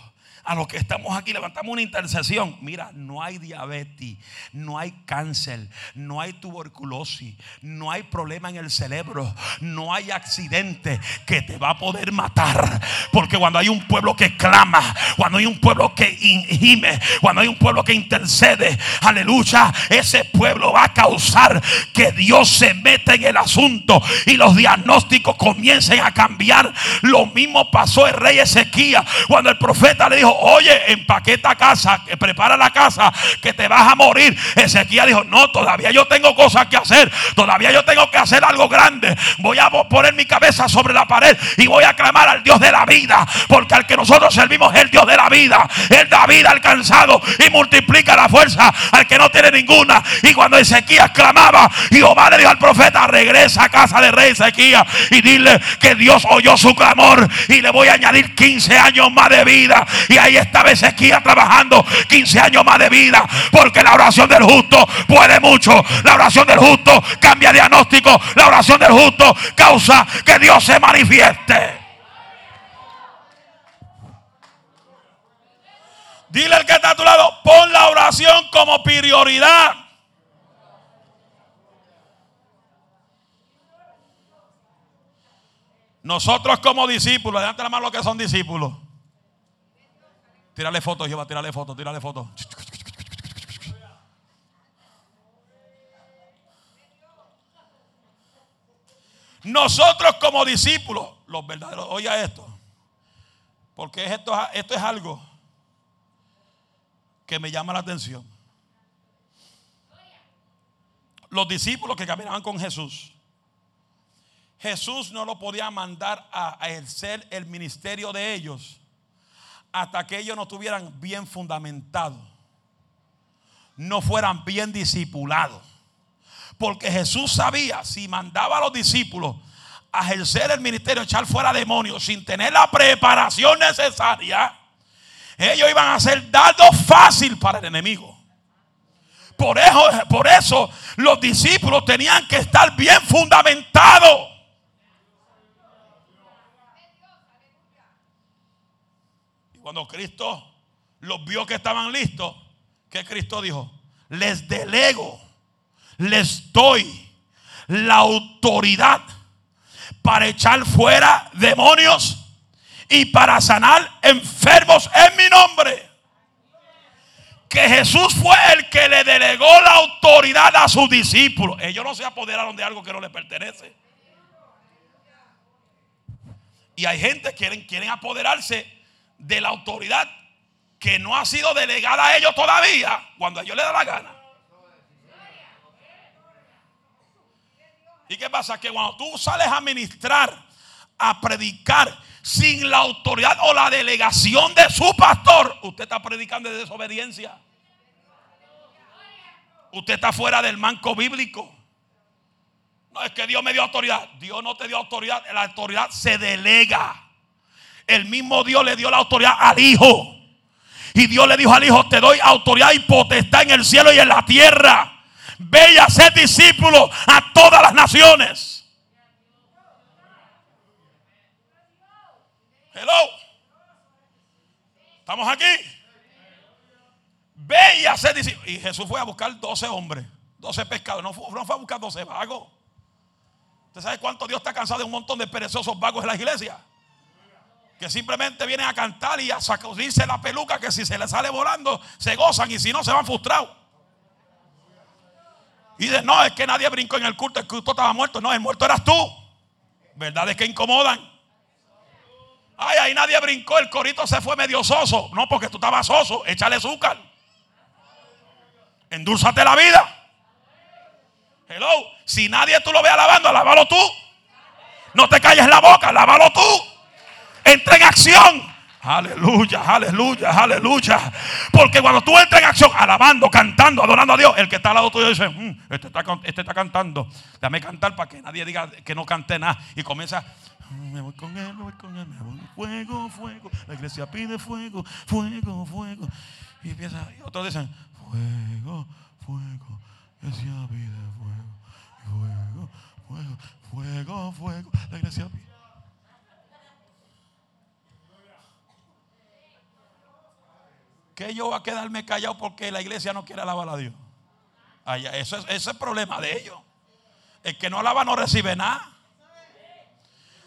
a los que estamos aquí, levantamos una intercesión. Mira, no hay diabetes, no hay cáncer, no hay tuberculosis, no hay problema en el cerebro, no hay accidente que te va a poder matar. Porque cuando hay un pueblo que clama, cuando hay un pueblo que gime, cuando hay un pueblo que intercede, aleluya, ese pueblo va a causar que Dios se meta en el asunto y los diagnósticos comiencen a cambiar. Lo mismo pasó el rey Ezequiel cuando el profeta le dijo, oye, empaqueta casa, que prepara la casa, que te vas a morir. Ezequiel dijo, no, todavía yo tengo cosas que hacer, todavía yo tengo que hacer algo grande. Voy a poner mi cabeza sobre la pared y voy a clamar al Dios de la vida, porque al que nosotros servimos es el Dios de la vida. Él da vida al cansado y multiplica la fuerza al que no tiene ninguna. Y cuando Ezequiel clamaba, Jehová le dijo al profeta, regresa a casa de rey Ezequiel y dile que Dios oyó su clamor y le voy a añadir 15 años más de vida. Ahí estaba Ezequiel trabajando 15 años más de vida. Porque la oración del justo puede mucho. La oración del justo cambia diagnóstico. La oración del justo causa que Dios se manifieste. Dile al que está a tu lado, pon la oración como prioridad. Nosotros como discípulos, delante la mano lo que son discípulos. Tírale foto, Jehová, tírale foto, tírale foto. Nosotros como discípulos, los verdaderos, oiga esto, porque esto, esto es algo que me llama la atención. Los discípulos que caminaban con Jesús, Jesús no lo podía mandar a ejercer el ministerio de ellos hasta que ellos no estuvieran bien fundamentados, no fueran bien discipulados. Porque Jesús sabía, si mandaba a los discípulos a ejercer el ministerio, echar fuera demonios sin tener la preparación necesaria, ellos iban a ser dados fácil para el enemigo. Por eso, por eso los discípulos tenían que estar bien fundamentados. Cuando Cristo los vio que estaban listos, ¿qué Cristo dijo? Les delego, les doy la autoridad para echar fuera demonios y para sanar enfermos en mi nombre. Que Jesús fue el que le delegó la autoridad a sus discípulos. Ellos no se apoderaron de algo que no les pertenece. Y hay gente que quieren, quieren apoderarse de la autoridad que no ha sido delegada a ellos todavía cuando a ellos les da la gana. ¿Y qué pasa? Que cuando tú sales a ministrar, a predicar sin la autoridad o la delegación de su pastor, usted está predicando de desobediencia. Usted está fuera del manco bíblico. No es que Dios me dio autoridad. Dios no te dio autoridad. La autoridad se delega. El mismo Dios le dio la autoridad al Hijo. Y Dios le dijo al Hijo, te doy autoridad y potestad en el cielo y en la tierra. Ve y a ser discípulo a todas las naciones. Hello. ¿Estamos aquí? Ve y a ser discípulo. Y Jesús fue a buscar 12 hombres, 12 pescados. No fue, a buscar 12 vagos. ¿Usted sabe cuánto Dios está cansado de un montón de perezosos vagos en la iglesia? Que simplemente vienen a cantar y a sacudirse la peluca que si se les sale volando se gozan y si no se van frustrados. Y de no, es que nadie brincó en el culto, el culto estaba muerto. No, el muerto eras tú. ¿Verdad es que incomodan? Ay, ahí nadie brincó, el corito se fue medio soso. No, porque tú estabas soso, échale azúcar. Endúlzate la vida. Hello. Si nadie tú lo ve alabando, alábalo tú. No te calles la boca, alábalo tú. Entra en acción. Aleluya, aleluya, aleluya. Porque cuando tú entras en acción, alabando, cantando, adorando a Dios, el que está al lado tuyo dice, mm, este, está, este está cantando. Déjame cantar para que nadie diga que no cante nada. Y comienza, mm, me voy con él, me voy con él, me voy. Fuego, fuego. La iglesia pide fuego, fuego, fuego. Y empieza, y otros dicen, fuego, fuego. Iglesia pide fuego, fuego, fuego. La iglesia. Que yo voy a quedarme callado porque la iglesia no quiere alabar a Dios. Eso es, ese es el problema de ellos. El que no alaba no recibe nada.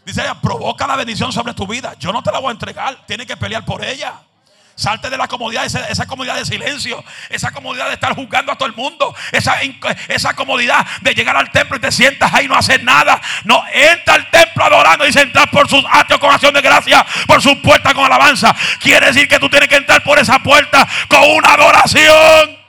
Dice ella, provoca la bendición sobre tu vida. Yo no te la voy a entregar. Tienes que pelear por ella. Salte de la comodidad, esa, comodidad de silencio, esa comodidad de estar juzgando a todo el mundo, esa, comodidad de llegar al templo y te sientas ahí y no hacer nada. No, entra al templo adorando y entrar por sus atrios con acción de gracia, por sus puertas con alabanza. Quiere decir que tú tienes que entrar por esa puerta con una adoración.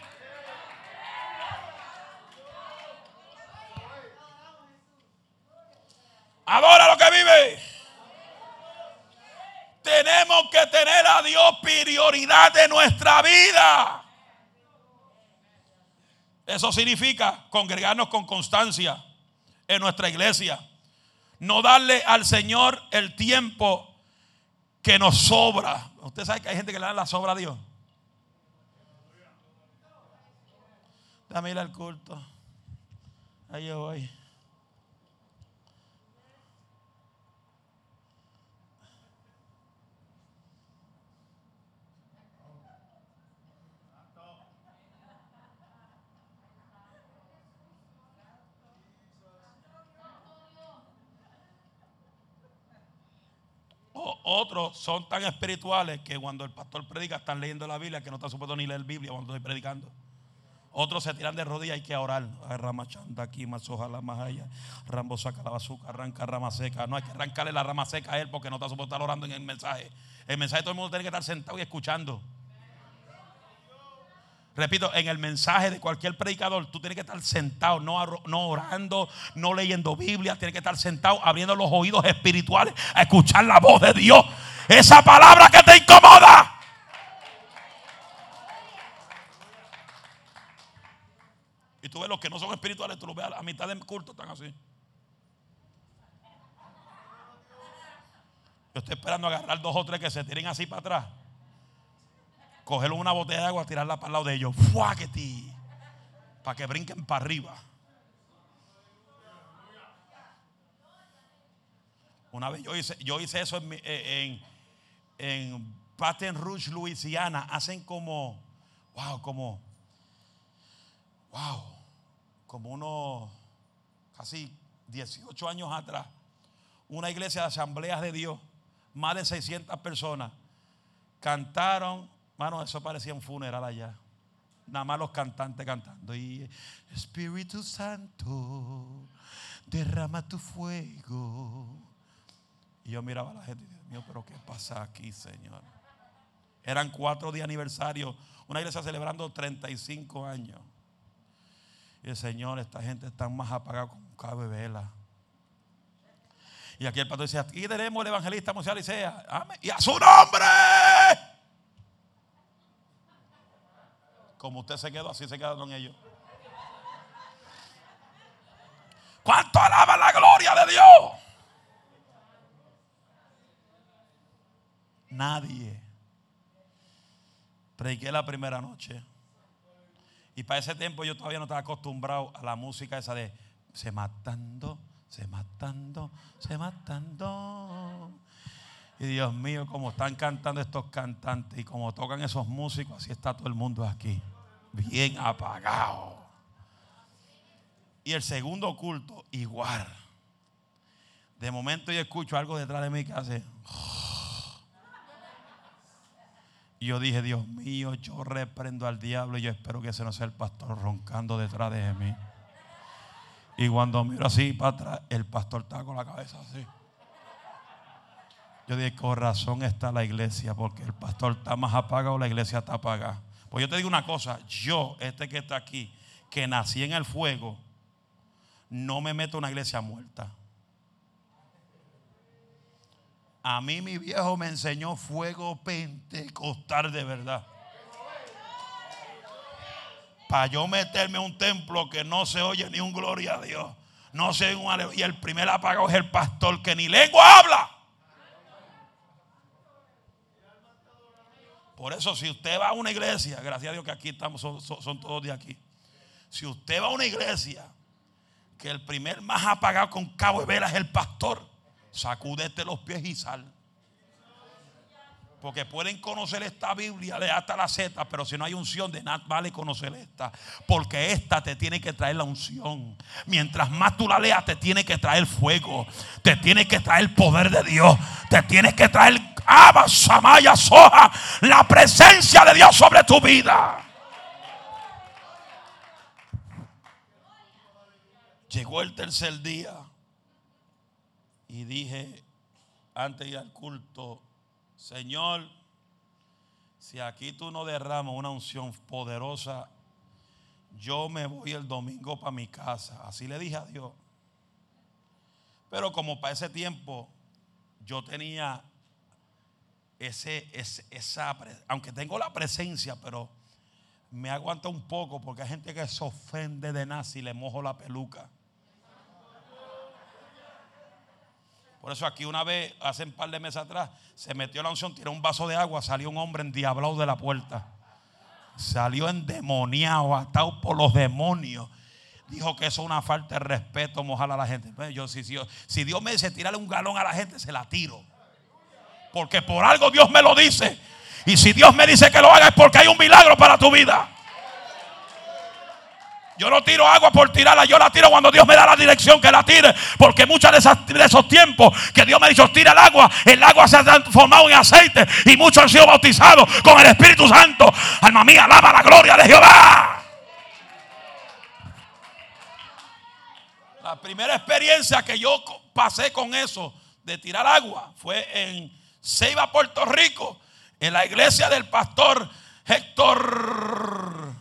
Adora lo que vive. Tenemos que tener a Dios prioridad en nuestra vida. Eso significa congregarnos con constancia en nuestra iglesia. No darle al Señor el tiempo que nos sobra. Usted sabe que hay gente que le da la sobra a Dios. Dame ir al culto. Ahí yo voy. Otros son tan espirituales que cuando el pastor predica están leyendo la Biblia que no está supuesto ni leer Biblia cuando estoy predicando. Otros se tiran de rodillas, hay que orar. Ramachanda aquí, masoja la allá. Rambo saca la bazooka, arranca rama seca. No hay que arrancarle la rama seca a él porque no está supuesto estar orando en el mensaje. El mensaje todo el mundo tiene que estar sentado y escuchando. Repito, en el mensaje de cualquier predicador, tú tienes que estar sentado, no, orando, no leyendo Biblia, tienes que estar sentado abriendo los oídos espirituales a escuchar la voz de Dios. Esa palabra que te incomoda. Y tú ves los que no son espirituales, tú los ves a mitad del culto, están así. Yo estoy esperando agarrar dos o tres que se tiren así para atrás cogerlo una botella de agua, tirarla para el lado de ellos. ¡Fuaqueti! Para que brinquen para arriba. Una vez yo hice, yo hice eso en, Baton Rouge, Louisiana, hacen como, wow, como, wow, como unos casi 18 años atrás, una iglesia de asambleas de Dios, más de 600 personas, cantaron, mano, eso parecía un funeral allá. Nada más los cantantes cantando. Y Espíritu Santo, derrama tu fuego. Y yo miraba a la gente y Dios mío, pero ¿qué pasa aquí, Señor? Eran cuatro días aniversario. Una iglesia celebrando 35 años. Y el Señor, esta gente está más apagada como de vela. Y aquí el pastor dice, aquí tenemos el evangelista Moisés Licea. Amén. Y a su nombre. Como usted se quedó, así se quedaron ellos. ¿Cuánto alaba la gloria de Dios? Nadie. Prediqué la primera noche. Y para ese tiempo yo todavía no estaba acostumbrado a la música esa de se matando, se matando, se matando. Y Dios mío, como están cantando estos cantantes y como tocan esos músicos, así está todo el mundo aquí, bien apagado. Y el segundo culto, igual. De momento yo escucho algo detrás de mí que hace... Y yo dije, Dios mío, yo reprendo al diablo y yo espero que ese no sea el pastor roncando detrás de mí. Y cuando miro así para atrás, el pastor está con la cabeza así. Yo dije, con razón está la iglesia, porque el pastor está más apagado, la iglesia está apagada. Pues yo te digo una cosa, yo, este que está aquí, que nací en el fuego, no me meto en una iglesia muerta. A mí mi viejo me enseñó fuego pentecostal de verdad. Para yo meterme a un templo que no se oye ni un gloria a Dios. No se un Y el primer apagado es el pastor que ni lengua habla. Por eso si usted va a una iglesia, gracias a Dios que aquí estamos, son, todos de aquí. Si usted va a una iglesia que el primer más apagado con cabo de vela es el pastor sacúdete los pies y sal. Porque pueden conocer esta Biblia de hasta la Z, pero si no hay unción, de nada vale conocer esta. Porque esta te tiene que traer la unción. Mientras más tú la leas, te tiene que traer fuego. Te tiene que traer el poder de Dios. Te tiene que traer Abba, Samaya, Soja, la presencia de Dios sobre tu vida. Llegó el tercer día. Y dije, antes de ir al culto, Señor, si aquí tú no derramas una unción poderosa, yo me voy el domingo para mi casa. Así le dije a Dios. Pero como para ese tiempo yo tenía ese, esa, aunque tengo la presencia, pero me aguanta un poco porque hay gente que se ofende de nada si le mojo la peluca. Por eso aquí una vez, hace un par de meses atrás, se metió la unción, tiró un vaso de agua, salió un hombre endiablado de la puerta. Salió endemoniado, atado por los demonios. Dijo que eso es una falta de respeto, mojar a la gente. Pues yo, si, si Dios me dice tirarle un galón a la gente, se la tiro. Porque por algo Dios me lo dice. Y si Dios me dice que lo haga es porque hay un milagro para tu vida. Yo no tiro agua por tirarla, yo la tiro cuando Dios me da la dirección que la tire. Porque muchos de, esos tiempos que Dios me ha dicho tira el agua, el agua se ha transformado en aceite y muchos han sido bautizados con el Espíritu Santo. Alma mía, alaba la gloria de Jehová. La primera experiencia que yo pasé con eso de tirar agua fue en Ceiba, Puerto Rico, en la iglesia del pastor Héctor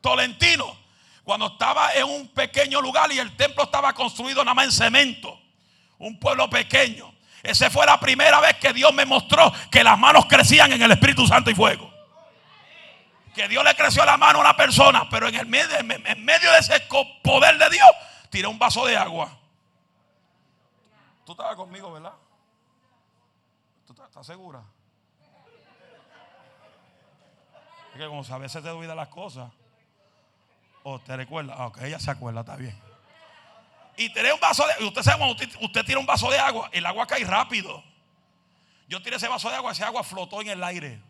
Tolentino cuando estaba en un pequeño lugar y el templo estaba construido nada más en cemento. Un pueblo pequeño. Esa fue la primera vez que Dios me mostró que las manos crecían en el Espíritu Santo y fuego. Que Dios le creció la mano a una persona, pero en, medio, en medio de ese poder de Dios, tiré un vaso de agua. Tú estabas conmigo, ¿verdad? ¿Tú estás segura? Es que como a veces te olvidan las cosas. ¿O te recuerda? Ah, ok, ella se acuerda, está bien. Y tiré un vaso de Usted sabe cuando usted, tira un vaso de agua, el agua cae rápido. Yo tiré ese vaso de agua, ese agua flotó en el aire.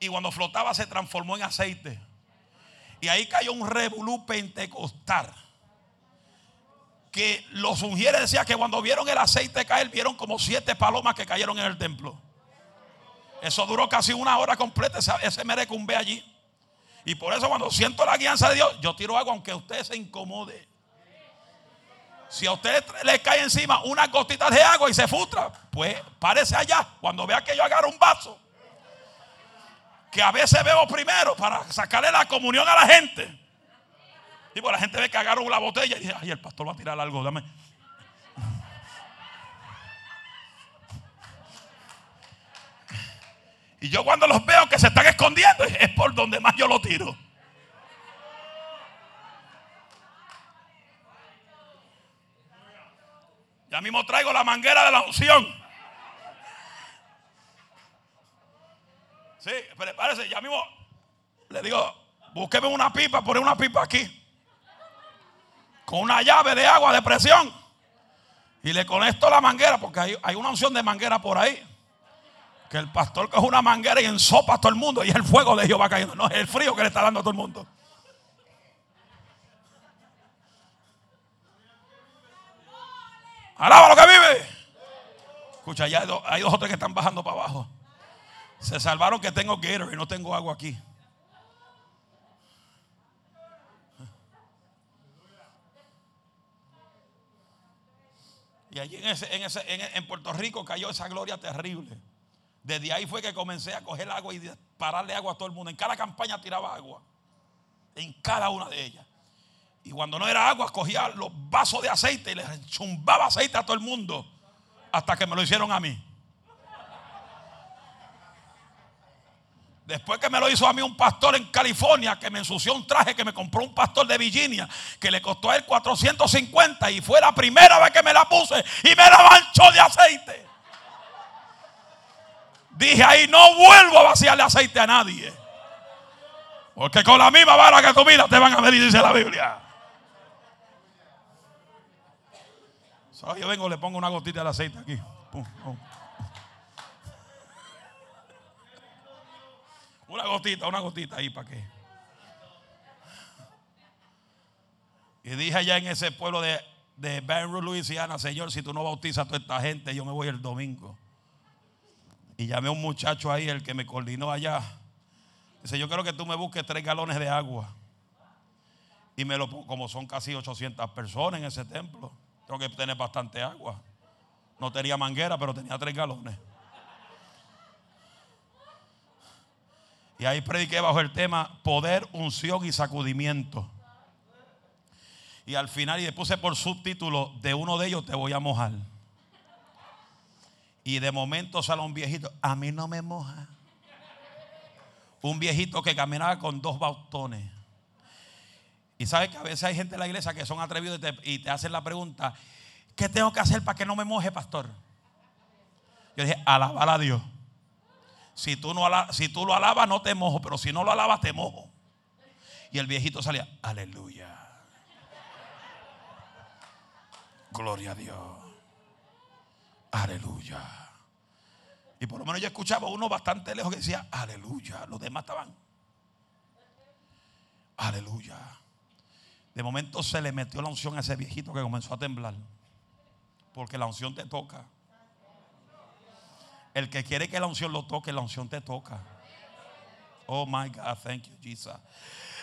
Y cuando flotaba se transformó en aceite. Y ahí cayó un revolú pentecostal. Que los ungieres decía que cuando vieron el aceite caer, vieron como siete palomas que cayeron en el templo. Eso duró casi una hora completa, ese, merecumbe allí. Y por eso cuando siento la guianza de Dios, yo tiro agua aunque usted se incomode. Si a usted le cae encima una gotita de agua y se frustra, pues párese allá. Cuando vea que yo agarro un vaso, que a veces veo primero para sacarle la comunión a la gente. Y pues la gente ve que agarro la botella y dice, ay, el pastor va a tirar algo, dame. Y yo cuando los veo que se están escondiendo es por donde más yo lo tiro. Ya mismo traigo la manguera de la unción. Sí, prepárese, ya mismo le digo, búsqueme una pipa, pone una pipa aquí. Con una llave de agua de presión. Y le conecto la manguera, porque hay, una unción de manguera por ahí. Que el pastor coge una manguera y ensopa a todo el mundo y el fuego de Jehová cayendo. No, es el frío que le está dando a todo el mundo. Alaba lo que vive. Escucha, ya hay dos, hay dos o tres que están bajando para abajo. Se salvaron que tengo Gator y no tengo agua aquí. Y allí en, ese, en, ese, en, Puerto Rico cayó esa gloria terrible. Desde ahí fue que comencé a coger agua y pararle agua a todo el mundo. En cada campaña tiraba agua. En cada una de ellas. Y cuando no era agua, cogía los vasos de aceite y le chumbaba aceite a todo el mundo. Hasta que me lo hicieron a mí. Después que me lo hizo a mí un pastor en California que me ensució un traje que me compró un pastor de Virginia que le costó a él 450 y fue la primera vez que me la puse y me la manchó de aceite. Dije ahí, no vuelvo a vaciarle aceite a nadie. Porque con la misma vara que tu vida te van a medir, dice la Biblia. So, yo vengo, le pongo una gotita de aceite aquí. Pum, pum. Una gotita, una gotita ahí para qué. Y dije allá en ese pueblo de, de Baton Luisiana, Señor, si tú no bautizas a toda esta gente, yo me voy el domingo. Y llamé a un muchacho ahí, el que me coordinó allá. Dice, yo quiero que tú me busques tres galones de agua. Y me lo como son casi 800 personas en ese templo, tengo que tener bastante agua. No tenía manguera, pero tenía tres galones. Y ahí prediqué bajo el tema poder, unción y sacudimiento. Y al final, y le puse por subtítulo, de uno de ellos te voy a mojar. Y de momento sale un viejito, a mí no me moja. Un viejito que caminaba con dos bastones. Y sabes que a veces hay gente en la iglesia que son atrevidos y te, y te hacen la pregunta, ¿qué tengo que hacer para que no me moje, pastor? Yo dije, alabar a Dios. Si tú, no si tú lo alabas, no te mojo, pero si no lo alabas, te mojo. Y el viejito salía, aleluya. Gloria a Dios. Aleluya. Y por lo menos yo escuchaba uno bastante lejos que decía, aleluya. Los demás estaban, aleluya. De momento se le metió la unción a ese viejito que comenzó a temblar. Porque la unción te toca. El que quiere que la unción lo toque, la unción te toca. Oh my God, thank you, Jesus.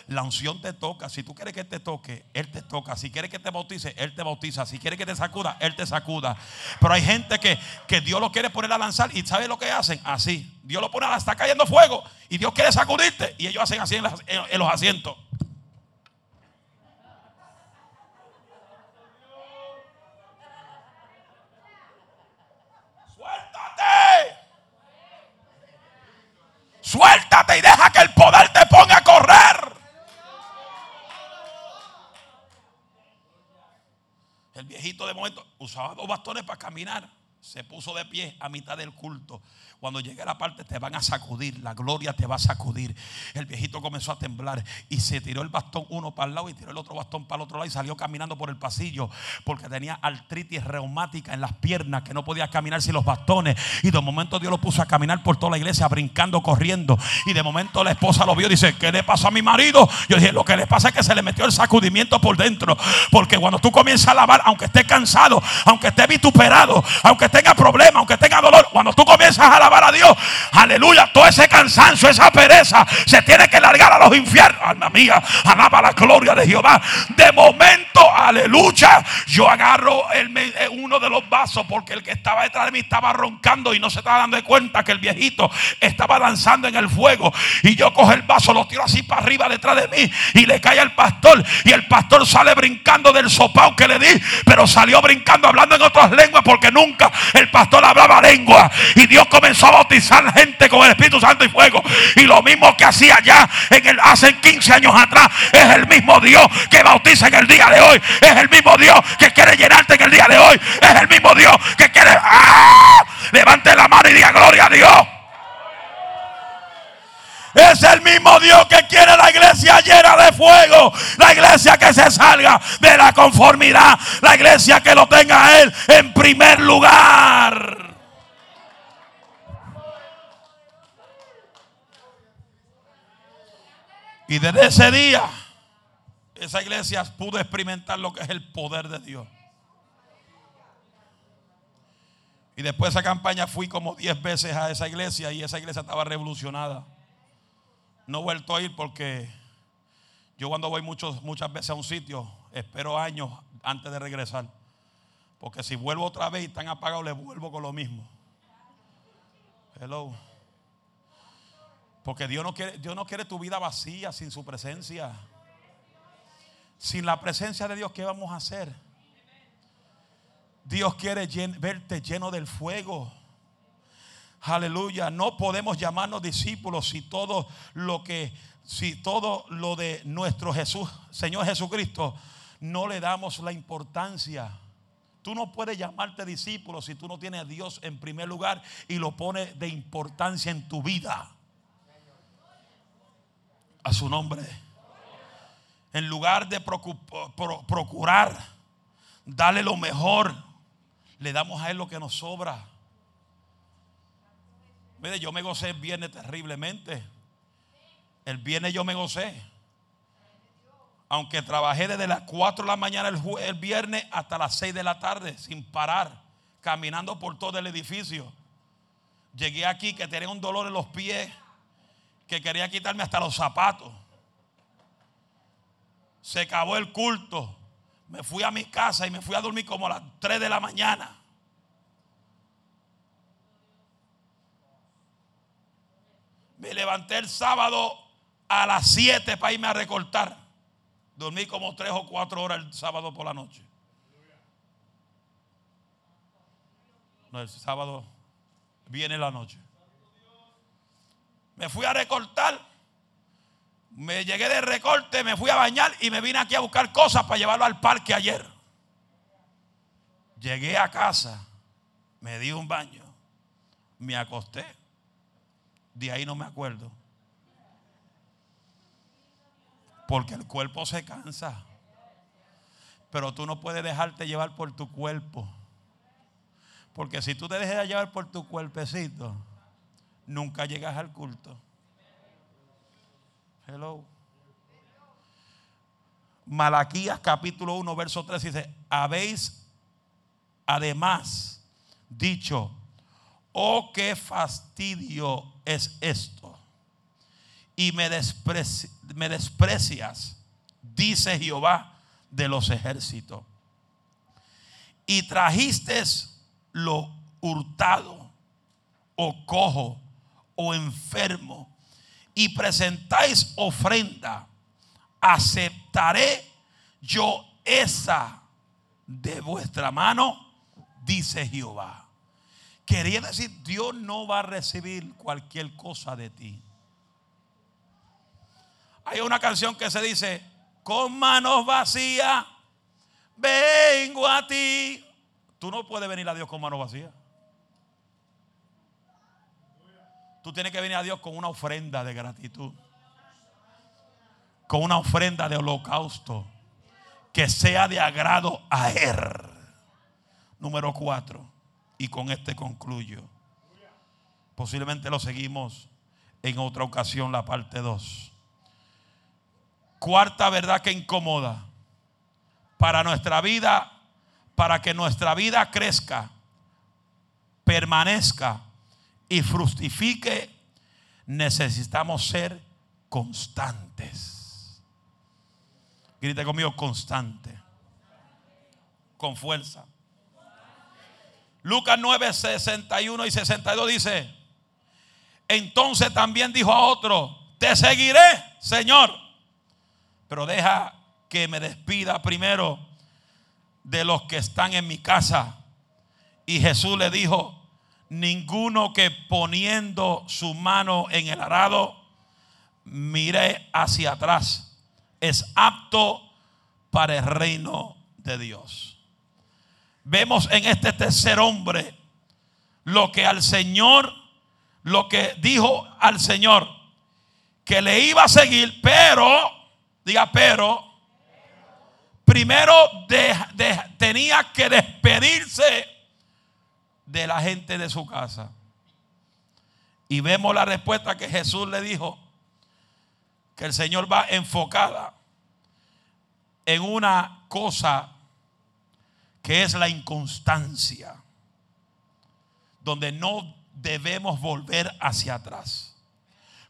La unción te toca. Si tú quieres que te toque, Él te toca. Si quieres que te bautice, Él te bautiza. Si quieres que te sacuda, Él te sacuda. Pero hay gente que, que Dios lo quiere poner a lanzar y ¿sabe lo que hacen? Así. Dios lo pone, está cayendo fuego y Dios quiere sacudirte. Y ellos hacen así las, en los asientos. Momento usaba dos bastones para caminar. Se puso de pie a mitad del culto. Cuando llegue a la parte te van a sacudir, la gloria te va a sacudir. El viejito comenzó a temblar y se tiró el bastón uno para el lado y tiró el otro bastón para el otro lado y salió caminando por el pasillo porque tenía artritis reumática en las piernas que no podía caminar sin los bastones. Y de momento Dios lo puso a caminar por toda la iglesia, brincando, corriendo. Y de momento la esposa lo vio y dice, ¿qué le pasó a mi marido? Yo dije, lo que le pasa es que se le metió el sacudimiento por dentro. Porque cuando tú comienzas a lavar, aunque esté cansado, aunque esté vituperado, aunque tenga problemas, aunque tenga dolor, cuando tú comienzas a lavar a Dios, aleluya, todo ese cansancio, esa pereza, se tiene que largar a los infiernos. Alma mía, alaba la gloria de Jehová. De momento, aleluya, yo agarro el, eh, uno de los vasos porque el que estaba detrás de mí estaba roncando y no se estaba dando cuenta que el viejito estaba danzando en el fuego. Y yo cojo el vaso, lo tiro así para arriba detrás de mí y le cae al pastor. Y el pastor sale brincando del sopao que le di, pero salió brincando hablando en otras lenguas porque nunca el pastor hablaba lengua. Y Dios comenzó a bautizar gente con el Espíritu Santo y fuego. Y lo mismo que hacía ya en el, hace 15 años atrás, es el mismo Dios que bautiza en el día de hoy. Es el mismo Dios que quiere llenarte en el día de hoy. Es el mismo Dios que quiere... ¡Ah! Levante la mano y diga gloria a Dios. Es el mismo Dios que quiere la iglesia llena de fuego. La iglesia que se salga de la conformidad. La iglesia que lo tenga a Él en primer lugar. Y desde ese día, esa iglesia pudo experimentar lo que es el poder de Dios. Y después de esa campaña fui como 10 veces a esa iglesia y esa iglesia estaba revolucionada. No he vuelto a ir porque yo cuando voy muchos, muchas veces a un sitio, espero años antes de regresar. Porque si vuelvo otra vez y están apagados, le vuelvo con lo mismo. Hello. Porque Dios no, quiere, Dios no quiere tu vida vacía sin su presencia. Sin la presencia de Dios, ¿qué vamos a hacer? Dios quiere verte lleno del fuego. Aleluya. No podemos llamarnos discípulos si todo lo que, si todo lo de nuestro Jesús, Señor Jesucristo, no le damos la importancia. Tú no puedes llamarte discípulo si tú no tienes a Dios en primer lugar y lo pones de importancia en tu vida. A su nombre. En lugar de procurar darle lo mejor le damos a Él lo que nos sobra. Yo me gocé el viernes terriblemente. El viernes yo me gocé. Aunque trabajé desde las 4 de la mañana el, el viernes hasta las 6 de la tarde sin parar, caminando por todo el edificio. Llegué aquí que tenía un dolor en los pies, que quería quitarme hasta los zapatos. Se acabó el culto. Me fui a mi casa y me fui a dormir como a las 3 de la mañana. Me levanté el sábado a las 7 para irme a recortar. Dormí como 3 o 4 horas el sábado por la noche. No, el sábado viene la noche. Me fui a recortar me llegué de recorte, me fui a bañar y me vine aquí a buscar cosas para llevarlo al parque ayer. Llegué a casa, me di un baño, me acosté. De ahí no me acuerdo. Porque el cuerpo se cansa. Pero tú no puedes dejarte llevar por tu cuerpo. Porque si tú te dejas llevar por tu cuerpecito, nunca llegas al culto. Hello. Malaquías capítulo 1, verso 3 dice, habéis además dicho, oh, qué fastidio es esto. Y me, me desprecias, dice Jehová de los ejércitos. Y trajiste lo hurtado, o cojo, o enfermo y presentáis ofrenda, aceptaré yo esa de vuestra mano, dice Jehová. Quería decir, Dios no va a recibir cualquier cosa de ti. Hay una canción que se dice, con manos vacías, vengo a ti. Tú no puedes venir a Dios con manos vacías. Tú tienes que venir a Dios con una ofrenda de gratitud. Con una ofrenda de holocausto. Que sea de agrado a Él. Número cuatro. Y con este concluyo. Posiblemente lo seguimos en otra ocasión, la parte 2. Cuarta verdad que incomoda para nuestra vida, para que nuestra vida crezca, permanezca y fructifique, necesitamos ser constantes. Grite conmigo, constante. Con fuerza. Lucas 9, 61 y 62 dice, entonces también dijo a otro, te seguiré, Señor, pero deja que me despida primero de los que están en mi casa. Y Jesús le dijo, ninguno que poniendo su mano en el arado mire hacia atrás es apto para el reino de Dios. Vemos en este tercer hombre lo que al Señor, lo que dijo al Señor, que le iba a seguir, pero, diga, pero, primero tenía que despedirse de la gente de su casa. Y vemos la respuesta que Jesús le dijo, que el Señor va enfocada en una cosa que es la inconstancia, donde no debemos volver hacia atrás.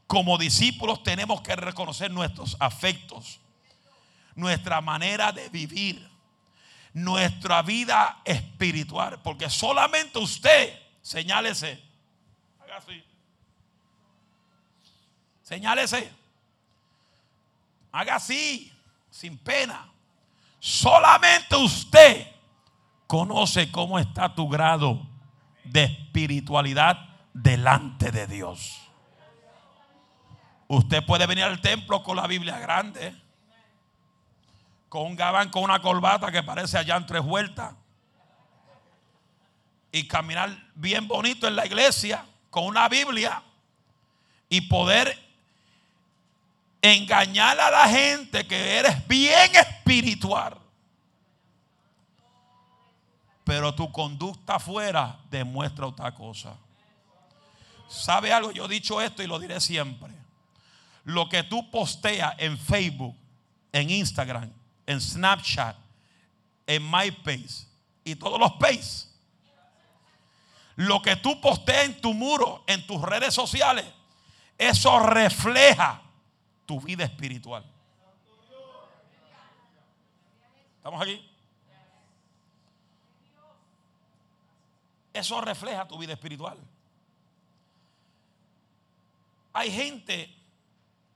Como discípulos tenemos que reconocer nuestros afectos, nuestra manera de vivir, nuestra vida espiritual. Porque solamente usted, señálese, haga así, señálese, haga así, sin pena. Solamente usted conoce cómo está tu grado de espiritualidad delante de Dios. Usted puede venir al templo con la Biblia grande con un gabán con una corbata que parece allá en tres vueltas. Y caminar bien bonito en la iglesia con una Biblia y poder engañar a la gente que eres bien espiritual. Pero tu conducta afuera demuestra otra cosa. ¿Sabe algo? Yo he dicho esto y lo diré siempre. Lo que tú posteas en Facebook, en Instagram, en Snapchat, en MyPace y todos los Pace. Lo que tú posteas en tu muro, en tus redes sociales, eso refleja tu vida espiritual. ¿Estamos aquí? Eso refleja tu vida espiritual. Hay gente,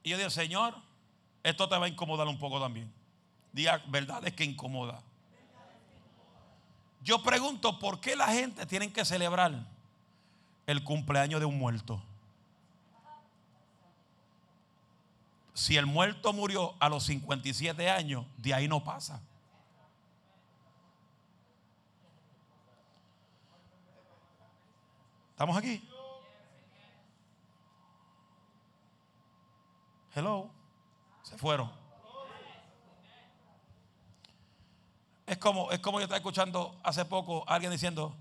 y yo digo, Señor, esto te va a incomodar un poco también. Diga verdades que incomoda. Yo pregunto, ¿por qué la gente tiene que celebrar el cumpleaños de un muerto? Si el muerto murió a los 57 años, de ahí no pasa. ¿Estamos aquí? Hello. Se fueron. Es como, es como yo estaba escuchando hace poco a alguien diciendo,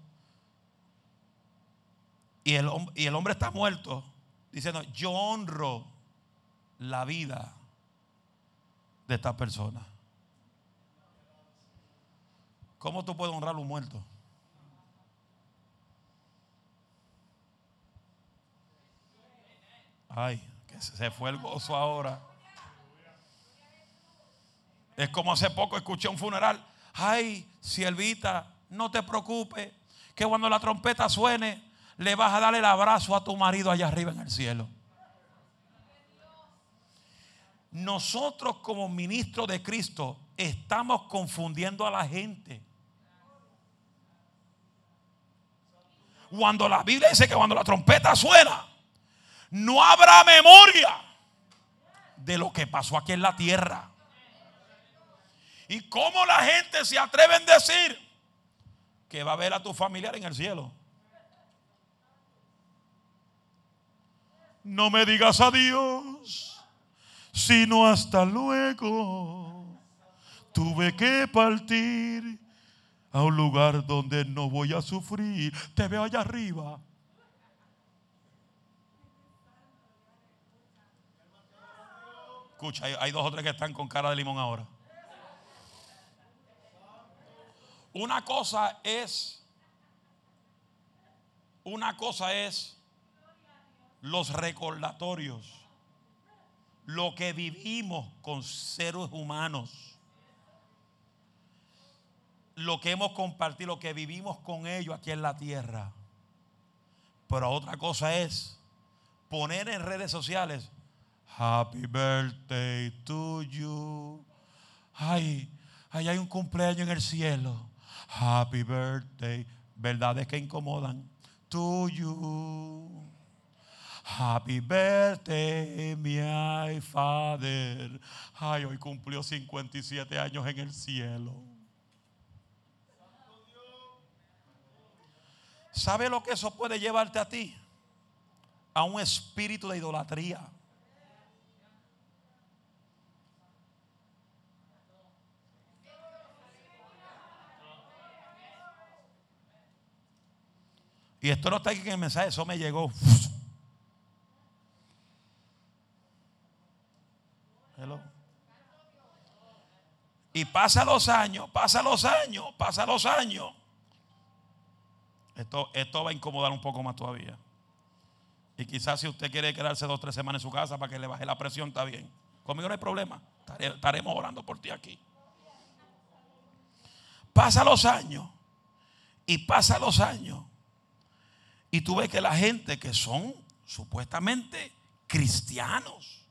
y el, y el hombre está muerto, diciendo, yo honro la vida de esta persona. ¿Cómo tú puedes honrar a un muerto? Ay, que se fue el gozo ahora. Es como hace poco escuché un funeral ay, siervita, no te preocupes, que cuando la trompeta suene, le vas a dar el abrazo a tu marido allá arriba en el cielo. Nosotros como ministros de Cristo estamos confundiendo a la gente. Cuando la Biblia dice que cuando la trompeta suena, no habrá memoria de lo que pasó aquí en la tierra. ¿Y cómo la gente se atreve a decir que va a ver a tu familiar en el cielo? No me digas adiós, sino hasta luego. Tuve que partir a un lugar donde no voy a sufrir. Te veo allá arriba. Escucha, hay, dos o tres que están con cara de limón ahora. Una cosa es, una cosa es los recordatorios, lo que vivimos con seres humanos, lo que hemos compartido, lo que vivimos con ellos aquí en la tierra. Pero otra cosa es poner en redes sociales, Happy birthday to you. Ay, ay, hay un cumpleaños en el cielo. Happy birthday. Verdades que incomodan. To you. Happy birthday, my father. Ay, hoy cumplió 57 años en el cielo. ¿Sabe lo que eso puede llevarte a ti? A un espíritu de idolatría. Y esto no está aquí en el mensaje, eso me llegó. Y pasa los años, pasa los años, pasa los años. Esto, esto va a incomodar un poco más todavía. Y quizás si usted quiere quedarse dos o tres semanas en su casa para que le baje la presión, está bien. Conmigo no hay problema. Estaremos orando por ti aquí. Pasa los años. Y pasa los años. Y tú ves que la gente que son supuestamente cristianos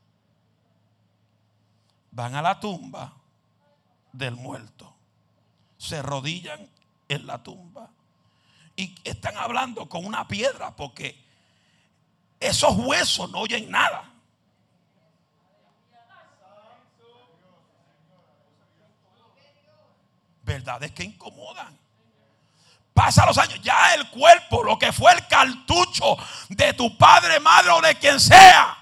van a la tumba del muerto. Se rodillan en la tumba. Y están hablando con una piedra porque esos huesos no oyen nada. Verdades que incomodan. Pasa los años, ya el cuerpo, lo que fue el cartucho de tu padre, madre o de quien sea,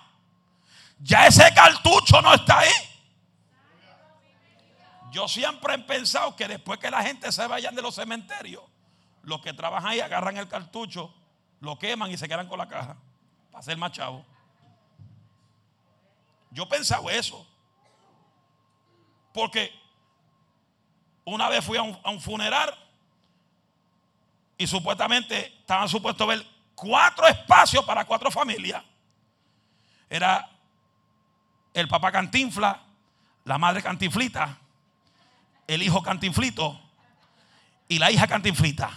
ya ese cartucho no está ahí. Yo siempre he pensado que después que la gente se vayan de los cementerios, los que trabajan ahí agarran el cartucho, lo queman y se quedan con la caja para ser más chavo. Yo he pensado eso. Porque una vez fui a un funeral y supuestamente estaban supuestos ver cuatro espacios para cuatro familias. Era el papá cantinfla, la madre cantinflita, el hijo cantinflito y la hija cantinflita.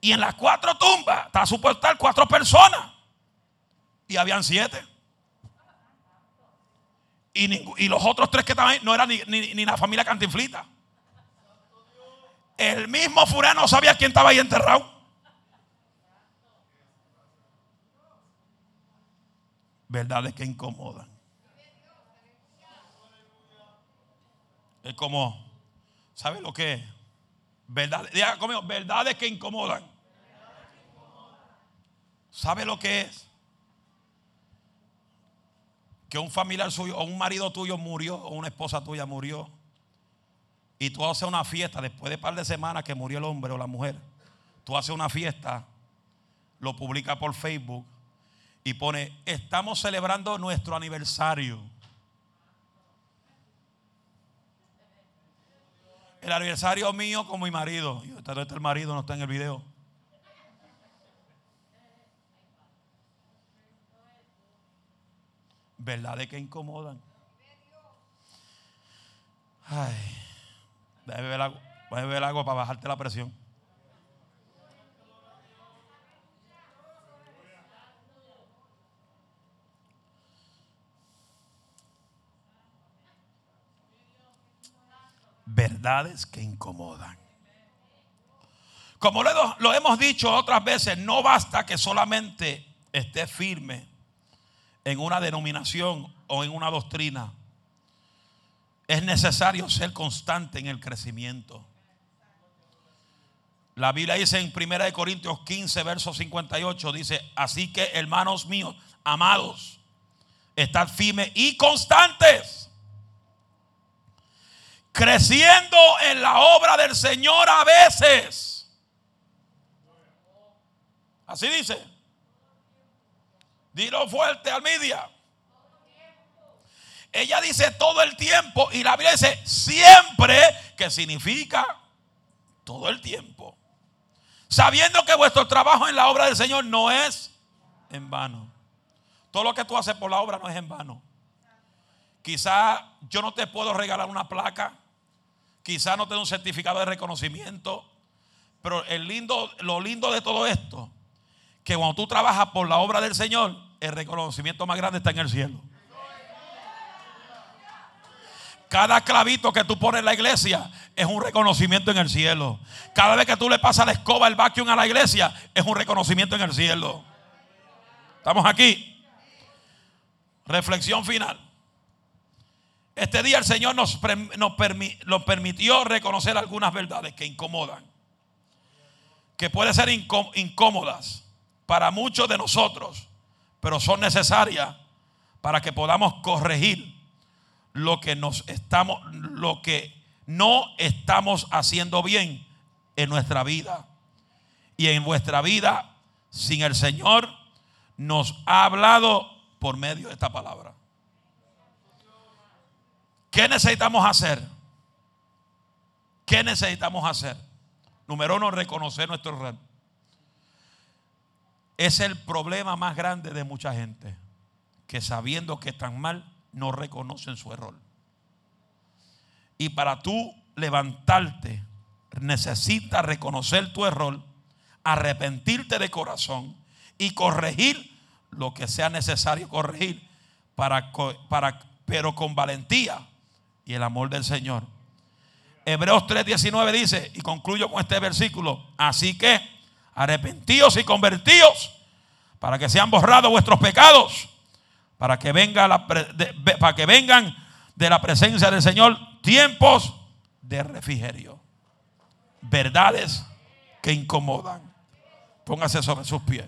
Y en las cuatro tumbas estaba supuesto estar cuatro personas. Y habían siete. Y, los otros tres que estaban ahí no eran ni, ni la familia cantinflita. El mismo fulano no sabía quién estaba ahí enterrado. Verdades que incomodan. Es como, ¿sabe lo que es? Verdades, diga conmigo, verdades que incomodan. ¿Sabe lo que es? Que un familiar suyo o un marido tuyo murió o una esposa tuya murió y tú haces una fiesta después de un par de semanas que murió el hombre o la mujer, tú haces una fiesta, lo publica por Facebook y pone, estamos celebrando nuestro aniversario. El aniversario mío con mi marido. Y este, el marido no está en el video. ¿Verdad de que incomodan? Ay. Déjame beber agua, beber agua para bajarte la presión. Verdades que incomodan. Como lo, lo hemos dicho otras veces, no basta que solamente esté firme en una denominación o en una doctrina es necesario ser constante en el crecimiento. La Biblia dice en 1 Corintios 15, verso 58, dice, así que hermanos míos, amados, estad firmes y constantes, creciendo en la obra del Señor a veces. Así dice. Dilo fuerte al media. Ella dice todo el tiempo y la Biblia dice siempre, que significa todo el tiempo. Sabiendo que vuestro trabajo en la obra del Señor no es en vano. Todo lo que tú haces por la obra no es en vano. Quizá yo no te puedo regalar una placa. Quizá no te un certificado de reconocimiento. Pero el lindo, lo lindo de todo esto, que cuando tú trabajas por la obra del Señor, el reconocimiento más grande está en el cielo. Cada clavito que tú pones en la iglesia es un reconocimiento en el cielo. Cada vez que tú le pasas la escoba, el vacuum a la iglesia, es un reconocimiento en el cielo. ¿Estamos aquí? Reflexión final. Este día el Señor nos, nos permitió reconocer algunas verdades que incomodan. Que pueden ser incómodas para muchos de nosotros, pero son necesarias para que podamos corregir lo que nos estamos, lo que no estamos haciendo bien en nuestra vida. Y en vuestra vida, sin el Señor, nos ha hablado por medio de esta palabra. ¿Qué necesitamos hacer? ¿Qué necesitamos hacer? Número uno, reconocer nuestro error. Es el problema más grande de mucha gente, que sabiendo que están mal, no reconocen su error. Y para tú levantarte, necesitas reconocer tu error, arrepentirte de corazón y corregir lo que sea necesario corregir, para, para, pero con valentía y el amor del Señor. Hebreos 3:19 dice, y concluyo con este versículo, así que arrepentíos y convertíos para que sean borrados vuestros pecados para que, venga la, para que vengan de la presencia del Señor tiempos de refrigerio. Verdades que incomodan. Póngase sobre sus pies.